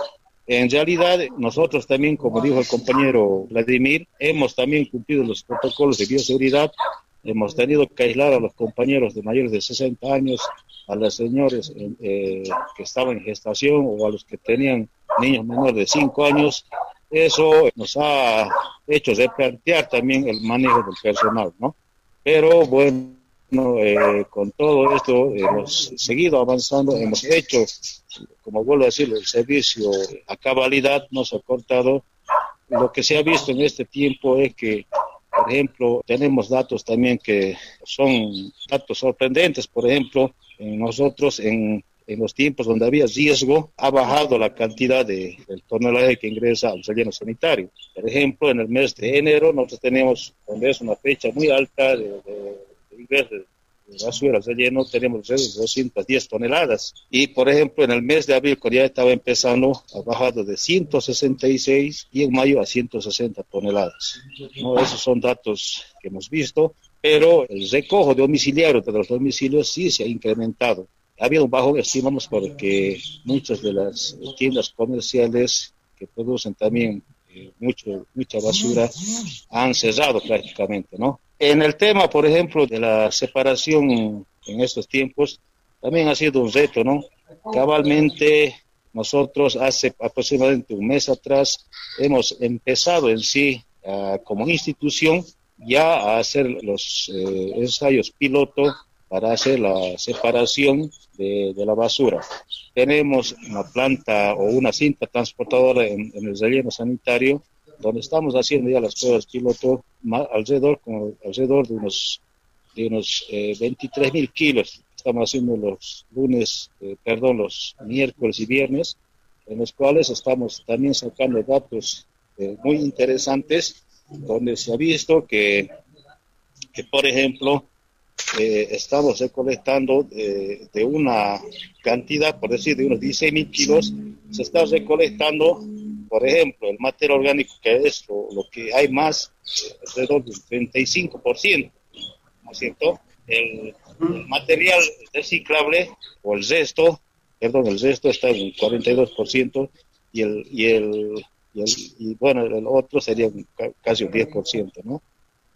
En realidad, nosotros también, como dijo el compañero Vladimir, hemos también cumplido los protocolos de bioseguridad. Hemos tenido que aislar a los compañeros de mayores de 60 años, a los señores eh, que estaban en gestación o a los que tenían niños menores de 5 años. Eso nos ha hecho replantear también el manejo del personal, ¿no? Pero bueno, eh, con todo esto hemos seguido avanzando, hemos hecho, como vuelvo a decir, el servicio a cabalidad no se ha cortado. Lo que se ha visto en este tiempo es que, por ejemplo, tenemos datos también que son datos sorprendentes. Por ejemplo, nosotros en, en los tiempos donde había riesgo, ha bajado la cantidad de, del tonelaje que ingresa al relleno sanitario. Por ejemplo, en el mes de enero nosotros tenemos, donde es una fecha muy alta de de, basura relleno tenemos 210 toneladas. Y por ejemplo, en el mes de abril, ya estaba empezando, ha bajado de 166 y en mayo a 160 toneladas. ¿no? Esos son datos que hemos visto, pero el recojo domiciliario de los domicilios sí se ha incrementado. Ha habido un bajo, estimamos, porque muchas de las tiendas comerciales que producen también eh, mucho, mucha basura han cerrado prácticamente, ¿no? En el tema, por ejemplo, de la separación en estos tiempos, también ha sido un reto, ¿no? Cabalmente nosotros hace aproximadamente un mes atrás hemos empezado en sí como institución ya a hacer los eh, ensayos piloto para hacer la separación de, la basura. Tenemos una planta o una cinta transportadora en el relleno sanitario donde estamos haciendo ya las pruebas piloto alrededor, alrededor de unos, de unos 23 eh, mil kilos. Estamos haciendo los lunes, eh, perdón, los miércoles y viernes, en los cuales estamos también sacando datos eh, muy interesantes, donde se ha visto que, que por ejemplo, estamos recolectando de una cantidad, por decir, de unos 16 mil kilos, se está recolectando por ejemplo, el material orgánico que es lo, que hay más, alrededor del 35%, ¿no es cierto? El, material reciclable o el resto, perdón, el resto está en un 42% y el, y el, y el y bueno, el otro sería casi un 10%, ¿no?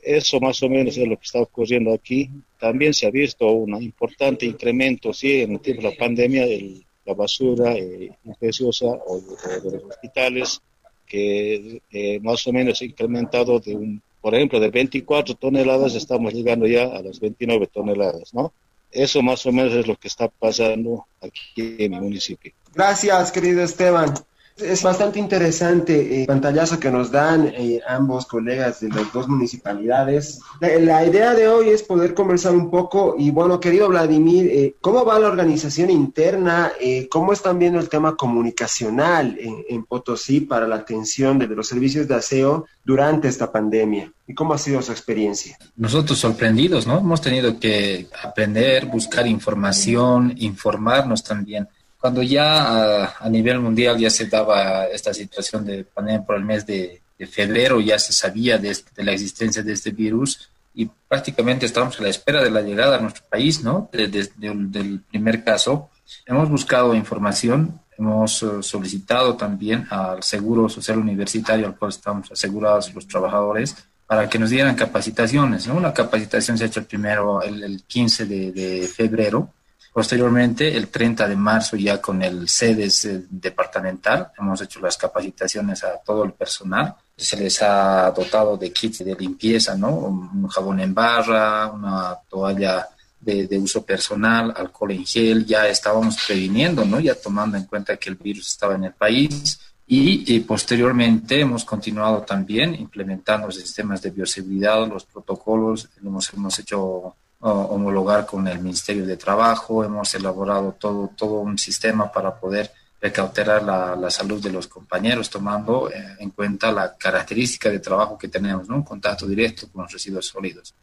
Eso más o menos es lo que está ocurriendo aquí. También se ha visto un importante incremento, sí, en el tiempo de la pandemia, el, la basura eh, infecciosa o, de los hospitales, que eh, más o menos ha incrementado de un, por ejemplo, de 24 toneladas estamos llegando ya a las 29 toneladas, ¿no? Eso más o menos es lo que está pasando aquí en mi municipio. Gracias, querido Esteban. Es bastante interesante el pantallazo que nos dan eh, ambos colegas de las dos municipalidades. La, idea de hoy es poder conversar un poco y bueno, querido Vladimir, eh, ¿cómo va la organización interna? Eh, ¿Cómo están viendo el tema comunicacional en, Potosí para la atención de, de los servicios de aseo durante esta pandemia? ¿Y cómo ha sido su experiencia? Nosotros sorprendidos, ¿no? Hemos tenido que aprender, buscar información, informarnos también cuando ya a, nivel mundial ya se daba esta situación de pandemia por el mes de, febrero, ya se sabía de, la existencia de este virus y prácticamente estábamos a la espera de la llegada a nuestro país, ¿no? El del primer caso. Hemos buscado información, hemos eh, solicitado también al Seguro Social Universitario, al cual estamos asegurados los trabajadores, para que nos dieran capacitaciones. ¿no? Una capacitación se ha hecho primero el, 15 de, febrero, posteriormente el 30 de marzo ya con el sedes eh, departamental, hemos hecho las capacitaciones a todo el personal, se les ha dotado de kits de limpieza, ¿no? un jabón en barra, una toalla de, uso personal, alcohol en gel, ya estábamos previniendo, ¿no? Ya tomando en cuenta que el virus estaba en el país. Y, posteriormente hemos continuado también implementando sistemas de bioseguridad, los protocolos, hemos, hemos hecho homologar con el Ministerio de Trabajo, hemos elaborado todo, todo un sistema para poder recautelar la, la salud de los compañeros, tomando eh, en cuenta la característica de trabajo que tenemos, ¿no? un contacto directo con los residuos sólidos.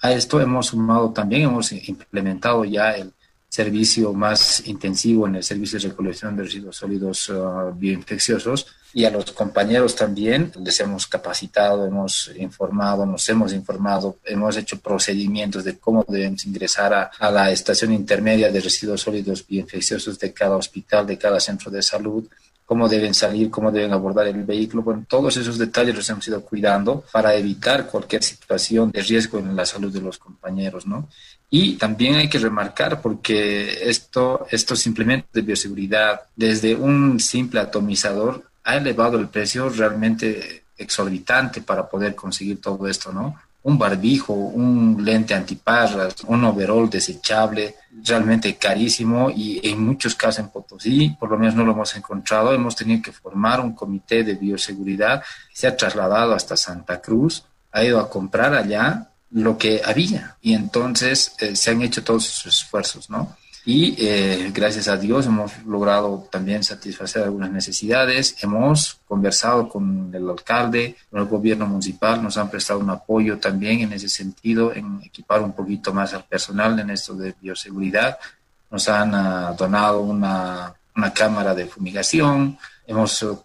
A esto hemos sumado también, hemos implementado ya el servicio más intensivo en el servicio de recolección de residuos sólidos uh, bioinfecciosos y a los compañeros también les hemos capacitado, hemos informado, nos hemos informado, hemos hecho procedimientos de cómo debemos ingresar a, a la estación intermedia de residuos sólidos bioinfecciosos de cada hospital, de cada centro de salud, cómo deben salir, cómo deben abordar el vehículo. Bueno, todos esos detalles los hemos ido cuidando para evitar cualquier situación de riesgo en la salud de los compañeros, ¿no? Y también hay que remarcar, porque esto, estos implementos de bioseguridad, desde un simple atomizador, ha elevado el precio realmente exorbitante para poder conseguir todo esto, ¿no? Un barbijo, un lente antiparras, un overall desechable, realmente carísimo y en muchos casos en Potosí, por lo menos no lo hemos encontrado, hemos tenido que formar un comité de bioseguridad, se ha trasladado hasta Santa Cruz, ha ido a comprar allá lo que había y entonces eh, se han hecho todos sus esfuerzos, ¿no? Y eh, gracias a Dios hemos logrado también satisfacer algunas necesidades. Hemos conversado con el alcalde, con el gobierno municipal, nos han prestado un apoyo también en ese sentido, en equipar un poquito más al personal en esto de bioseguridad. Nos han uh, donado una, una, cámara de fumigación, hemos uh,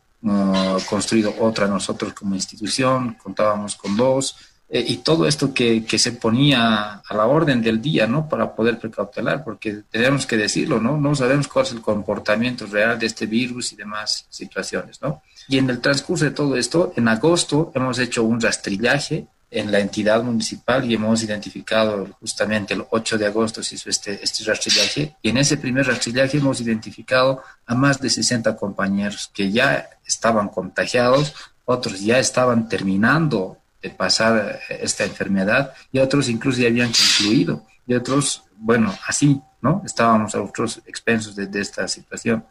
construido otra nosotros como institución, contábamos con dos. Eh, y todo esto que, que, se ponía a la orden del día, ¿no? Para poder precautelar, porque tenemos que decirlo, ¿no? No sabemos cuál es el comportamiento real de este virus y demás situaciones, ¿no? Y en el transcurso de todo esto, en agosto hemos hecho un rastrillaje en la entidad municipal y hemos identificado justamente el 8 de agosto se hizo este, este rastrillaje y en ese primer rastrillaje hemos identificado a más de 60 compañeros que ya estaban contagiados, otros ya estaban terminando pasar esta enfermedad y otros incluso ya habían concluido y otros, bueno, así, ¿no? Estábamos a otros expensos de, esta situación.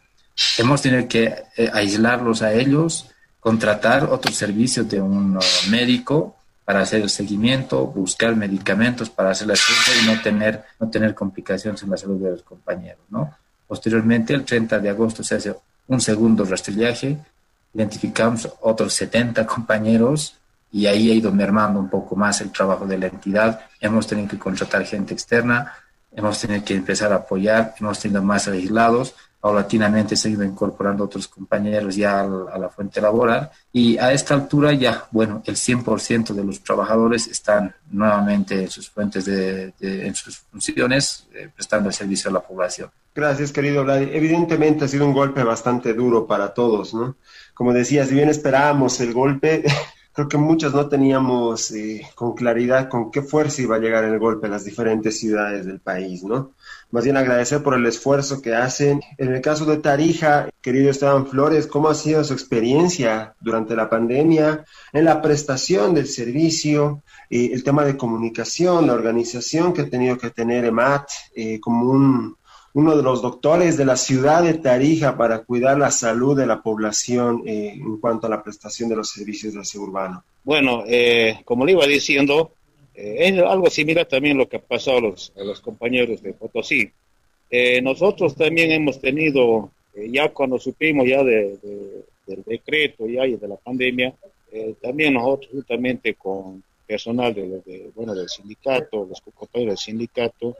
Hemos tenido que eh, aislarlos a ellos, contratar otros servicios de un médico para hacer el seguimiento, buscar medicamentos para hacer la ciencia y no tener, no tener complicaciones en la salud de los compañeros, ¿no? Posteriormente, el 30 de agosto se hace un segundo rastrillaje, identificamos otros 70 compañeros y ahí ha ido mermando un poco más el trabajo de la entidad. Hemos tenido que contratar gente externa, hemos tenido que empezar a apoyar, hemos tenido más aislados, paulatinamente se han ido incorporando otros compañeros ya a la fuente laboral y a esta altura ya, bueno, el 100% de los trabajadores están nuevamente en sus fuentes de, en sus funciones, eh, prestando servicio a la población. Gracias, querido Vlad. Evidentemente ha sido un golpe bastante duro para todos, ¿no? Como decía, si bien esperábamos el golpe, creo que muchos no teníamos eh, con claridad con qué fuerza iba a llegar el golpe a las diferentes ciudades del país, ¿no? Más bien agradecer por el esfuerzo que hacen. En el caso de Tarija, querido Esteban Flores, ¿cómo ha sido su experiencia durante la pandemia en la prestación del servicio, eh, el tema de comunicación, la organización que ha tenido que tener EMAT eh, como un uno de los doctores de la ciudad de Tarija para cuidar la salud de la población eh, en cuanto a la prestación de los servicios de aseo urbano. Bueno, eh, como le iba diciendo, eh, es algo similar también lo que ha pasado a los, compañeros de Potosí. nosotros también hemos tenido, ya cuando supimos ya de, del decreto y de la pandemia, también nosotros justamente con personal de, bueno, del sindicato, los compañeros del sindicato,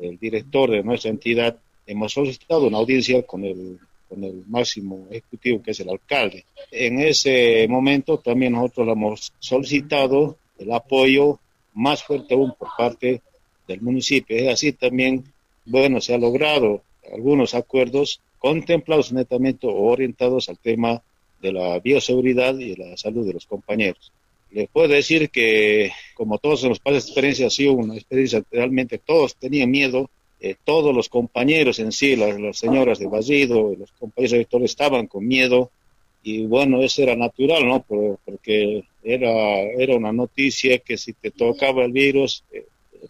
el director de nuestra entidad, hemos solicitado una audiencia con el, con el máximo ejecutivo, que es el alcalde. En ese momento también nosotros hemos solicitado el apoyo más fuerte aún por parte del municipio. Es así también, bueno, se ha logrado algunos acuerdos contemplados netamente o orientados al tema de la bioseguridad y la salud de los compañeros. Les puedo decir que, como todos en los países de experiencia, ha sido una experiencia realmente todos tenían miedo, eh, todos los compañeros en sí, las, señoras de Vallido, los compañeros directores estaban con miedo, y bueno, eso era natural, ¿no? Porque era, era una noticia que si te tocaba el virus, eh,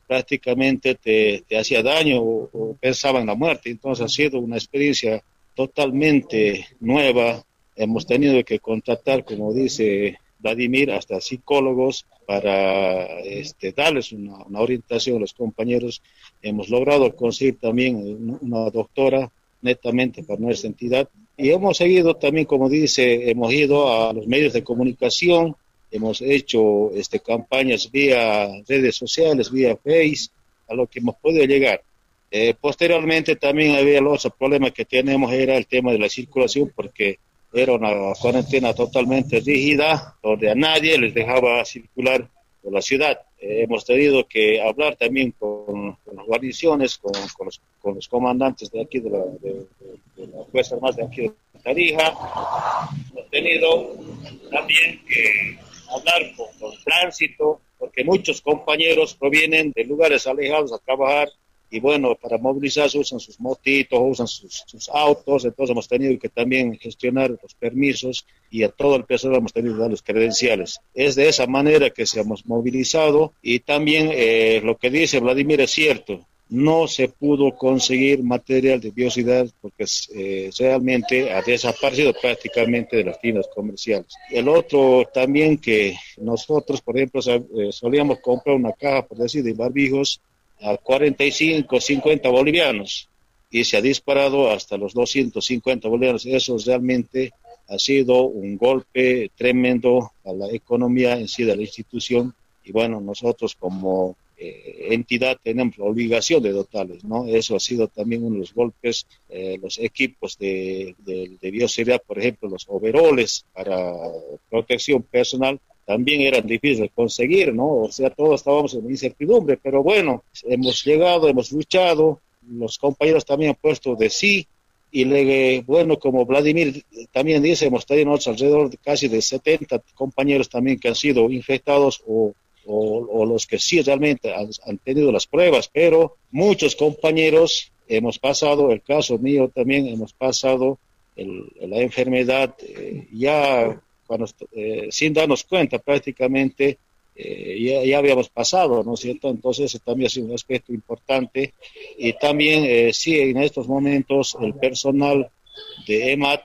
prácticamente te, hacía daño o, o, pensaba en la muerte. Entonces ha sido una experiencia totalmente nueva. Hemos tenido que contratar, como dice Vladimir, hasta psicólogos para este, darles una, orientación a los compañeros. Hemos logrado conseguir también una doctora netamente para nuestra entidad. Y hemos seguido también, como dice, hemos ido a los medios de comunicación, hemos hecho este, campañas vía redes sociales, vía Face, a lo que hemos podido llegar. Eh, posteriormente también había el otro problema que tenemos era el tema de la circulación, porque era una cuarentena totalmente rígida, donde a nadie les dejaba circular por la ciudad. Eh, hemos tenido que hablar también con, las guarniciones, con, los, comandantes de aquí, de la, de, Fuerza Armada de aquí de Tarija. Hemos tenido también que hablar con, con tránsito, porque muchos compañeros provienen de lugares alejados a trabajar y bueno, para movilizarse usan sus motitos, usan sus, autos, entonces hemos tenido que también gestionar los permisos y a todo el personal hemos tenido que dar los credenciales. Es de esa manera que se hemos movilizado y también eh, lo que dice Vladimir es cierto, no se pudo conseguir material de biosidad porque eh, realmente ha desaparecido prácticamente de las tiendas comerciales. El otro también que nosotros, por ejemplo, eh, solíamos comprar una caja, por decir, de barbijos a 45, 50 bolivianos y se ha disparado hasta los 250 bolivianos. Eso realmente ha sido un golpe tremendo a la economía en sí de la institución y bueno, nosotros como eh, entidad tenemos la obligación de dotarles, ¿no? Eso ha sido también uno de los golpes, eh, los equipos de, de, de bioseguridad, por ejemplo, los overoles para protección personal, también eran difíciles de conseguir, ¿no? O sea, todos estábamos en incertidumbre, pero bueno, hemos llegado, hemos luchado, los compañeros también han puesto de sí, y le, bueno, como Vladimir también dice, hemos tenido alrededor de casi de 70 compañeros también que han sido infectados o, o, los que sí realmente han, tenido las pruebas, pero muchos compañeros hemos pasado, el caso mío también, hemos pasado la enfermedad eh, ya eh, sin darnos cuenta prácticamente eh, ya, habíamos pasado, ¿no es cierto? Entonces también ha sido un aspecto importante y también eh, sí en estos momentos el personal de EMAT,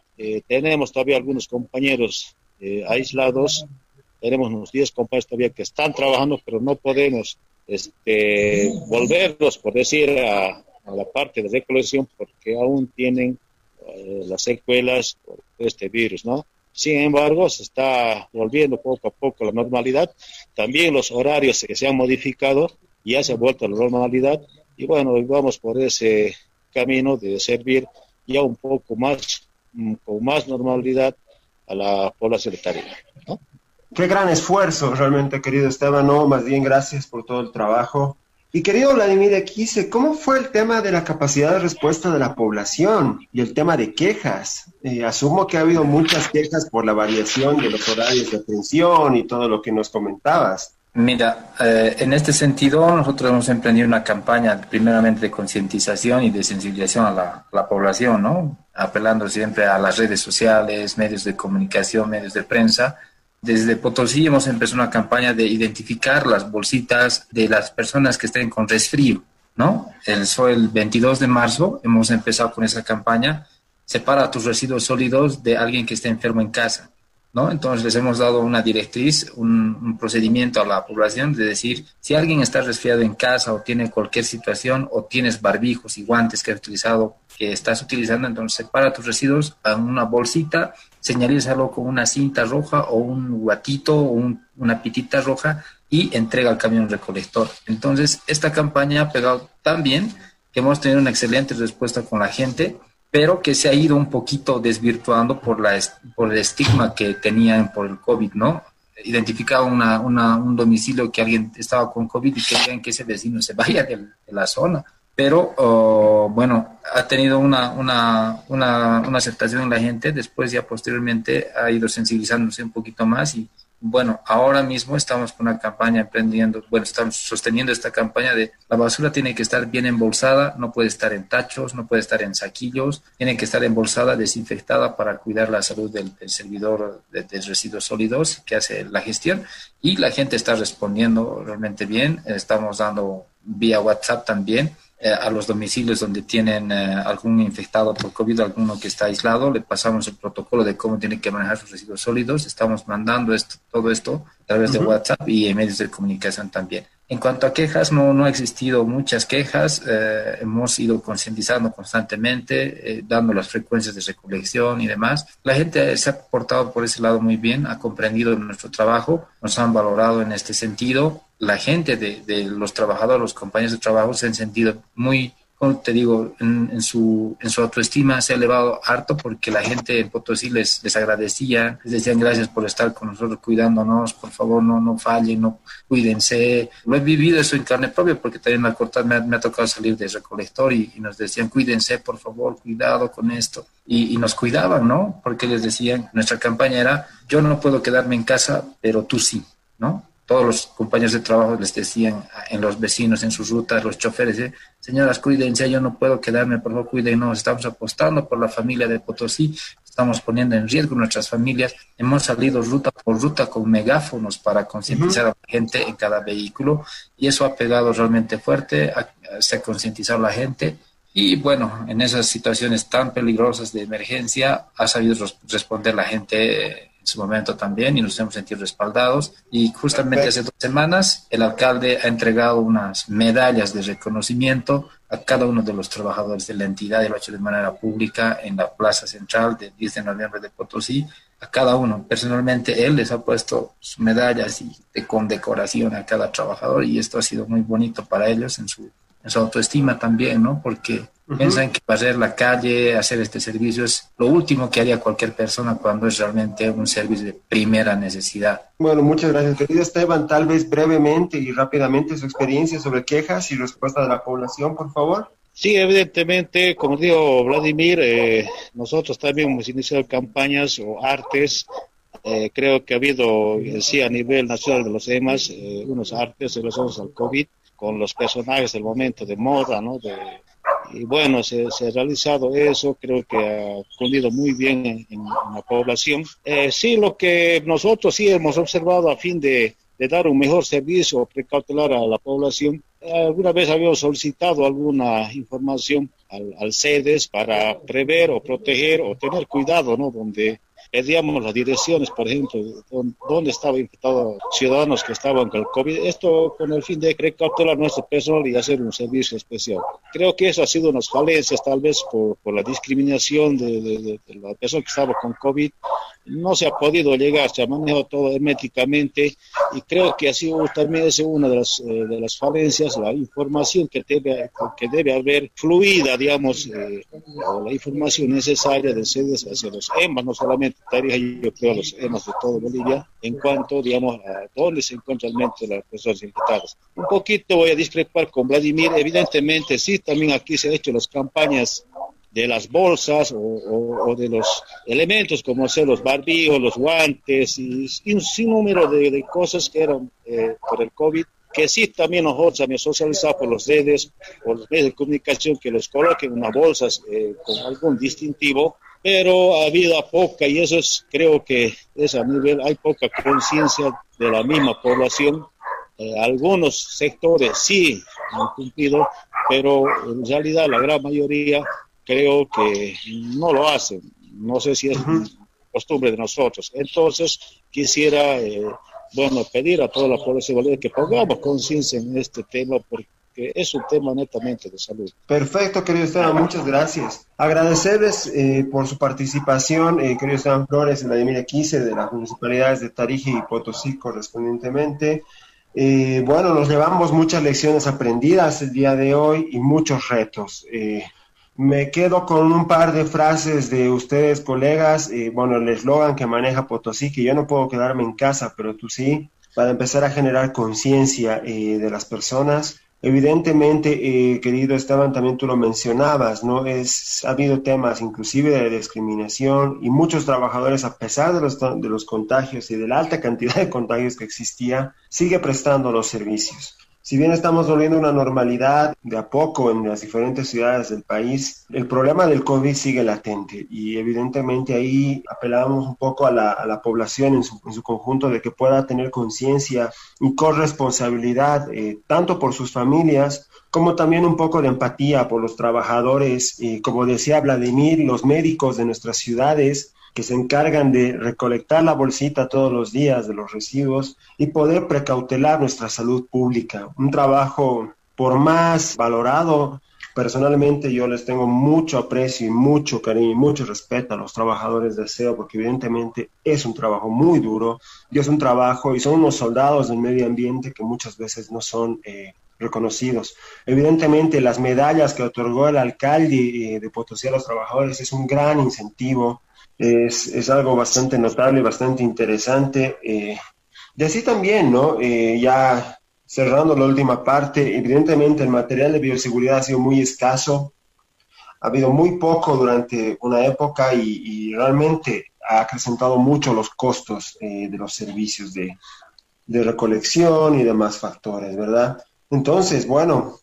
tenemos todavía algunos compañeros aislados, tenemos unos 10 compañeros todavía que están trabajando, pero no podemos este, volverlos, por decir, a, la parte de recolección porque aún tienen las secuelas por este virus, ¿no? Sin embargo, se está volviendo poco a poco la normalidad. También los horarios que se han modificado ya se ha vuelto a la normalidad. Y bueno, vamos por ese camino de servir ya un poco más, mm, con más normalidad a la población de Tarija. Qué gran esfuerzo realmente, querido Esteban. No, más bien gracias por todo el trabajo y querido Vladimir Equise, ¿cómo fue el tema de la capacidad de respuesta de la población y el tema de quejas? Eh, asumo que ha habido muchas quejas por la variación de los horarios de atención y todo lo que nos comentabas. Mira, eh, en este sentido nosotros hemos emprendido una campaña primeramente de concientización y de sensibilización a la, la, población, ¿no? Apelando siempre a las redes sociales, medios de comunicación, medios de prensa, desde Potosí hemos empezado una campaña de identificar las bolsitas de las personas que estén con resfrío, ¿no? El, el 22 de marzo hemos empezado con esa campaña, separa tus residuos sólidos de alguien que esté enfermo en casa, ¿no? Entonces les hemos dado una directriz, un, procedimiento a la población de decir, si alguien está resfriado en casa o tiene cualquier situación o tienes barbijos y guantes que has utilizado, que estás utilizando, entonces separa tus residuos en una bolsita señalízalo con una cinta roja o un guatito o una pitita roja y entrega al camión recolector. Entonces, esta campaña ha pegado tan bien que hemos tenido una excelente respuesta con la gente, pero que se ha ido un poquito desvirtuando por, la, por el estigma que tenían por el COVID, ¿no? Identificaba un domicilio que alguien estaba con COVID y querían que ese vecino se vaya de, la zona. Pero oh, bueno, ha tenido una, una, una, una, aceptación en la gente, después ya posteriormente ha ido sensibilizándose un poquito más y bueno, ahora mismo estamos con una campaña emprendiendo, bueno, estamos sosteniendo esta campaña de la basura tiene que estar bien embolsada, no puede estar en tachos, no puede estar en saquillos, tiene que estar embolsada, desinfectada para cuidar la salud del, servidor de, de, residuos sólidos que hace la gestión. Y la gente está respondiendo realmente bien, estamos dando vía WhatsApp también a los domicilios donde tienen eh, algún infectado por COVID, alguno que está aislado, le pasamos el protocolo de cómo tiene que manejar sus residuos sólidos. Estamos mandando esto, todo esto a través de WhatsApp y en medios de comunicación también. En cuanto a quejas, no, no ha existido muchas quejas. Eh, hemos ido concientizando constantemente, dando las frecuencias de recolección y demás. La gente se ha portado por ese lado muy bien, ha comprendido nuestro trabajo, nos han valorado en este sentido la gente de, los trabajadores, los compañeros de trabajo se han sentido muy, te digo, en, su, en su autoestima se ha elevado harto porque la gente en Potosí les, les agradecía, les decían gracias por estar con nosotros cuidándonos, por favor no, no fallen, no cuídense. Lo he vivido eso en carne propia porque también me ha, me ha tocado salir de recolector y, nos decían cuídense, por favor, cuidado con esto. Y, y nos cuidaban, ¿no? Porque les decían, nuestra campaña era, yo no puedo quedarme en casa, pero tú sí, ¿no? Todos los compañeros de trabajo les decían en los vecinos, en sus rutas, los choferes, ¿eh? señoras, cuídense, yo no puedo quedarme, por favor, cuídenos, estamos apostando por la familia de Potosí, estamos poniendo en riesgo nuestras familias, hemos salido ruta por ruta con megáfonos para concientizar a la gente en cada vehículo y eso ha pegado realmente fuerte, se ha concientizado la gente y bueno, en esas situaciones tan peligrosas de emergencia ha sabido responder la gente en su momento también y nos hemos sentido respaldados. Y justamente hace dos semanas el alcalde ha entregado unas medallas de reconocimiento a cada uno de los trabajadores de la entidad y lo ha hecho de manera pública en la plaza central del 10 de noviembre de Potosí. A cada uno, personalmente, él les ha puesto sus medallas y de condecoración a cada trabajador y esto ha sido muy bonito para ellos en su, en su autoestima también, ¿no? Porque Piensan que barrer la calle, hacer este servicio es lo último que haría cualquier persona cuando es realmente un servicio de primera necesidad. Bueno, muchas gracias, querido Esteban. Tal vez brevemente y rápidamente su experiencia sobre quejas y respuesta de la población, por favor. Sí, evidentemente, como dijo Vladimir, eh, nosotros también hemos iniciado campañas o artes. Eh, creo que ha habido, sí, a nivel nacional de los EMAS, eh, unos artes relacionados al COVID con los personajes del momento de moda, ¿no? De, y bueno, se, ha realizado eso, creo que ha cundido muy bien en, la población. Eh, sí, lo que nosotros sí hemos observado a fin de, dar un mejor servicio precautelar a la población, alguna vez habíamos solicitado alguna información al, al CEDES para prever o proteger o tener cuidado, ¿no? Donde pedíamos las direcciones, por ejemplo, dónde estaban infectados ciudadanos que estaban con el COVID, esto con el fin de recautelar nuestro personal y hacer un servicio especial. Creo que eso ha sido unas falencias, tal vez por, por la discriminación de, de, de, la persona que estaba con COVID. No se ha podido llegar, se ha manejado todo herméticamente y creo que ha sido también es una de las, eh, de las falencias, la información que debe, que debe haber fluida, digamos, eh, la información necesaria de sedes hacia los EMAS, no solamente yo creo, los EMAS de todo Bolivia, en cuanto, digamos, a dónde se encuentran realmente las personas infectadas. Un poquito voy a discrepar con Vladimir, evidentemente sí, también aquí se han hecho las campañas de las bolsas o, de los elementos como ser los barbijos, los guantes y, un sinnúmero de, de, cosas que eran eh, por el COVID que sí también nosotros hemos socializado por los redes, por los medios de comunicación, que los coloquen en unas bolsas eh, con algún distintivo pero ha habido poca, y eso es, creo que es a nivel, hay poca conciencia de la misma población. Eh, algunos sectores sí han cumplido, pero en realidad la gran mayoría creo que no lo hacen. No sé si es costumbre de nosotros. Entonces, quisiera, eh, bueno, pedir a toda la población que pongamos conciencia en este tema, porque que es un tema netamente de salud. Perfecto, querido Esteban, muchas gracias. Agradecerles eh, por su participación, eh, querido Esteban Flores, en la de 15 de las municipalidades de Tarije y Potosí correspondientemente. Eh, bueno, nos llevamos muchas lecciones aprendidas el día de hoy y muchos retos. me quedo con un par de frases de ustedes, colegas. bueno, el eslogan que maneja Potosí, que yo no puedo quedarme en casa, pero tú sí, para empezar a generar conciencia de las personas Evidentemente, eh, querido Esteban, también tú lo mencionabas, ¿no? Es, ha habido temas inclusive de discriminación y muchos trabajadores, a pesar de los, de los contagios y de la alta cantidad de contagios que existía, sigue prestando los servicios. Si bien estamos volviendo a una normalidad de a poco en las diferentes ciudades del país, el problema del COVID sigue latente y evidentemente ahí apelamos un poco a la, población en su, su, conjunto de que pueda tener conciencia y corresponsabilidad eh, tanto por sus familias como también un poco de empatía por los trabajadores, y como decía Vladimir, los médicos de nuestras ciudades, que se encargan de recolectar la bolsita todos los días de los residuos y poder precautelar nuestra salud pública. Un trabajo por más valorado. Personalmente yo les tengo mucho aprecio y mucho cariño y mucho respeto a los trabajadores de SEO porque evidentemente es un trabajo muy duro y es un trabajo y son unos soldados del medio ambiente que muchas veces no son eh, reconocidos. Evidentemente, las medallas que otorgó el alcalde eh, de Potosí a los trabajadores es un gran incentivo, es, es algo bastante notable, bastante interesante. Eh, y así también, ¿no? Eh, ya cerrando la última parte, evidentemente el material de bioseguridad ha sido muy escaso, ha habido muy poco durante una época y, realmente ha acrecentado mucho los costos de los servicios de, de recolección y demás factores, ¿verdad? Entonces, bueno,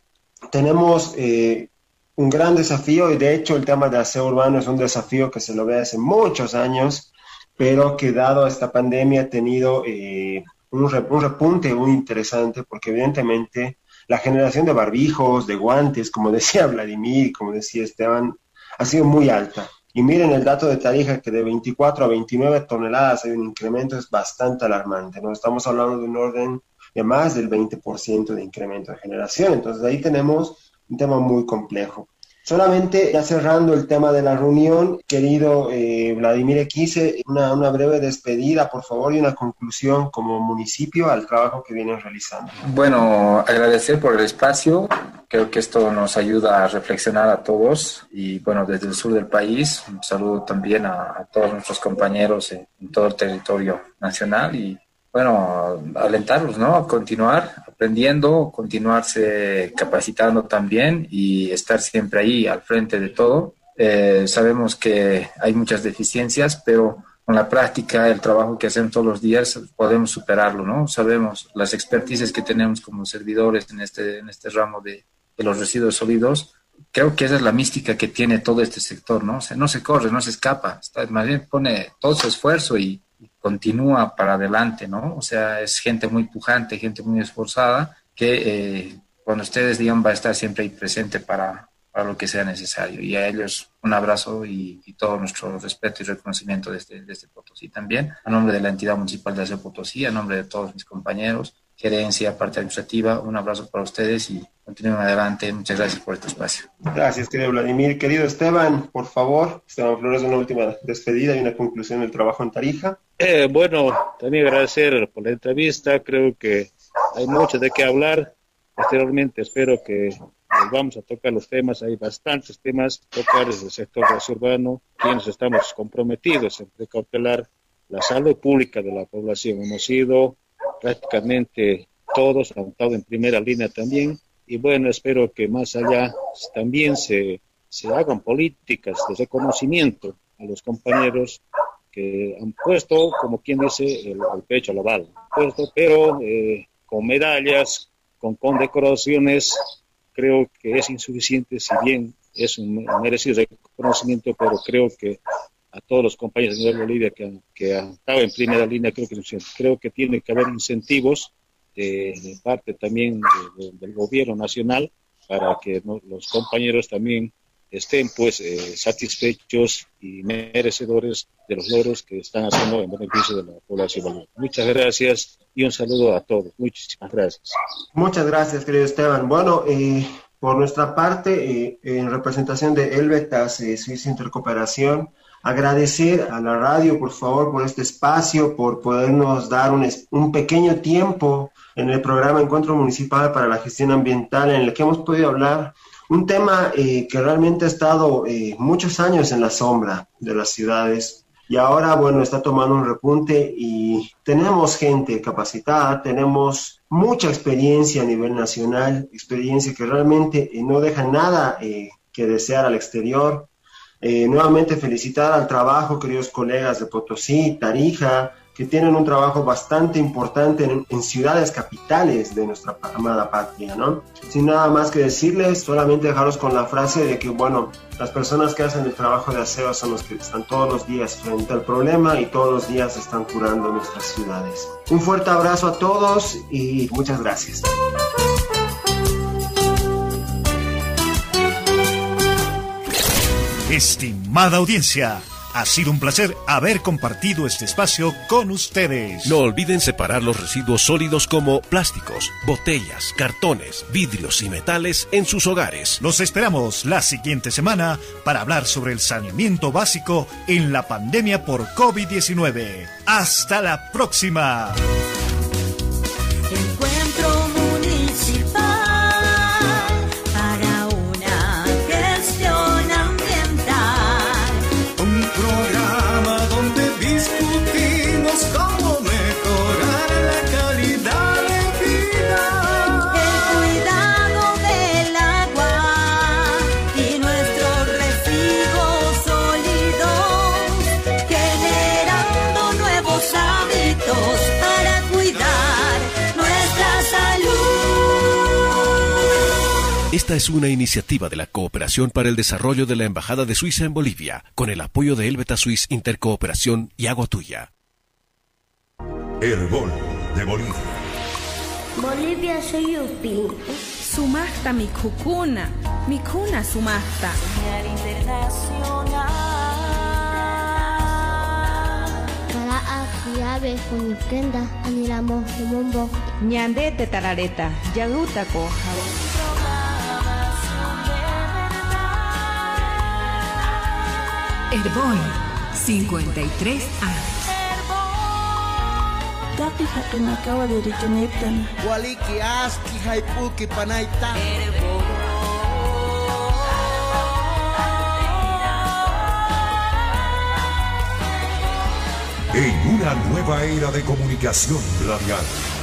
tenemos eh, un gran desafío y de hecho el tema de aseo urbano es un desafío que se lo ve hace muchos años, pero que dado esta pandemia ha tenido eh, un, un repunte muy interesante porque evidentemente la generación de barbijos, de guantes, como decía Vladimir, como decía Esteban, ha sido muy alta. Y miren el dato de Tarija, que de 24 a 29 toneladas hay un incremento, es bastante alarmante. ¿no? Estamos hablando de un orden de más del 20% de incremento de generación. Entonces ahí tenemos un tema muy complejo. Solamente ya cerrando el tema de la reunión, querido eh, Vladimir quise una, una, breve despedida, por favor, y una conclusión como municipio al trabajo que vienen realizando. Bueno, agradecer por el espacio. Creo que esto nos ayuda a reflexionar a todos y bueno, desde el sur del país, un saludo también a, a todos nuestros compañeros en, en todo el territorio nacional y bueno, alentarlos, ¿no? A continuar aprendiendo, continuarse capacitando también y estar siempre ahí al frente de todo. Eh, sabemos que hay muchas deficiencias, pero con la práctica, el trabajo que hacemos todos los días, podemos superarlo, ¿no? Sabemos las expertices que tenemos como servidores en este, en este ramo de, de los residuos sólidos. Creo que esa es la mística que tiene todo este sector, ¿no? O sea, no se corre, no se escapa, está, más bien pone todo su esfuerzo y, continúa para adelante, ¿no? O sea, es gente muy pujante, gente muy esforzada, que eh, cuando ustedes digan va a estar siempre ahí presente para, para lo que sea necesario. Y a ellos un abrazo y, todo nuestro respeto y reconocimiento desde, desde Potosí también. A nombre de la entidad municipal de Aseo Potosí, a nombre de todos mis compañeros, gerencia, parte administrativa, un abrazo para ustedes y continúen adelante. Muchas gracias por este espacio. Gracias, querido Vladimir. Querido Esteban, por favor, Esteban Flores, una última despedida y una conclusión del trabajo en Tarija. Eh, bueno, también agradecer por la entrevista. Creo que hay mucho de qué hablar. Posteriormente espero que vamos a tocar los temas. Hay bastantes temas tocar desde el sector urbano, quienes estamos comprometidos en precautelar la salud pública de la población. Hemos sido prácticamente todos, han estado en primera línea también. Y bueno, espero que más allá también se, se hagan políticas de reconocimiento a los compañeros que han puesto, como quien dice, el, pecho a la pero eh, con medallas, con condecoraciones, creo que es insuficiente, si bien es un merecido reconocimiento, pero creo que a todos los compañeros de Bolivia que que estado en primera línea, creo que, creo que tiene que haber incentivos de, de parte también de, de, del gobierno nacional para que los compañeros también estén pues eh, satisfechos y merecedores de los logros que están haciendo en beneficio de la población. Muchas gracias y un saludo a todos. Muchísimas gracias. Muchas gracias, querido Esteban. Bueno, eh, por nuestra parte, eh, en representación de Elvetas, eh, Suiza Intercooperación, agradecer a la radio, por favor, por este espacio, por podernos dar un, un pequeño tiempo en el programa Encuentro Municipal para la Gestión Ambiental, en el que hemos podido hablar un tema eh, que realmente ha estado eh, muchos años en la sombra de las ciudades, y ahora, bueno, está tomando un repunte y tenemos gente capacitada, tenemos mucha experiencia a nivel nacional, experiencia que realmente no deja nada eh, que desear al exterior. Eh, nuevamente felicitar al trabajo, queridos colegas de Potosí, Tarija, que tienen un trabajo bastante importante en, ciudades capitales de nuestra amada patria, ¿no? Sin nada más que decirles, solamente dejaros con la frase de que, bueno, las personas que hacen el trabajo de aseo son los que están todos los días frente al problema y todos los días están curando nuestras ciudades. Un fuerte abrazo a todos y muchas gracias. Estimada audiencia, ha sido un placer haber compartido este espacio con ustedes. No olviden separar los residuos sólidos como plásticos, botellas, cartones, vidrios y metales en sus hogares. Los esperamos la siguiente semana para hablar sobre el saneamiento básico en la pandemia por COVID-19. Hasta la próxima. Esta es una iniciativa de la Cooperación para el Desarrollo de la Embajada de Suiza en Bolivia, con el apoyo de Elbeta Suisse Intercooperación y Agua Tuya. Herbol de Bolivia. Bolivia soy Yupi. Sumasta mi cucuna, mi cuna sumasta. internacional. Para afiabe con prenda, anilamos mumbo. Ñande te tarareta, yaguta coja. Herbol, 53 años. Tapi hatun akawa dari kenetan. Waliki aski haipuki panaita. En una nueva era de comunicación radial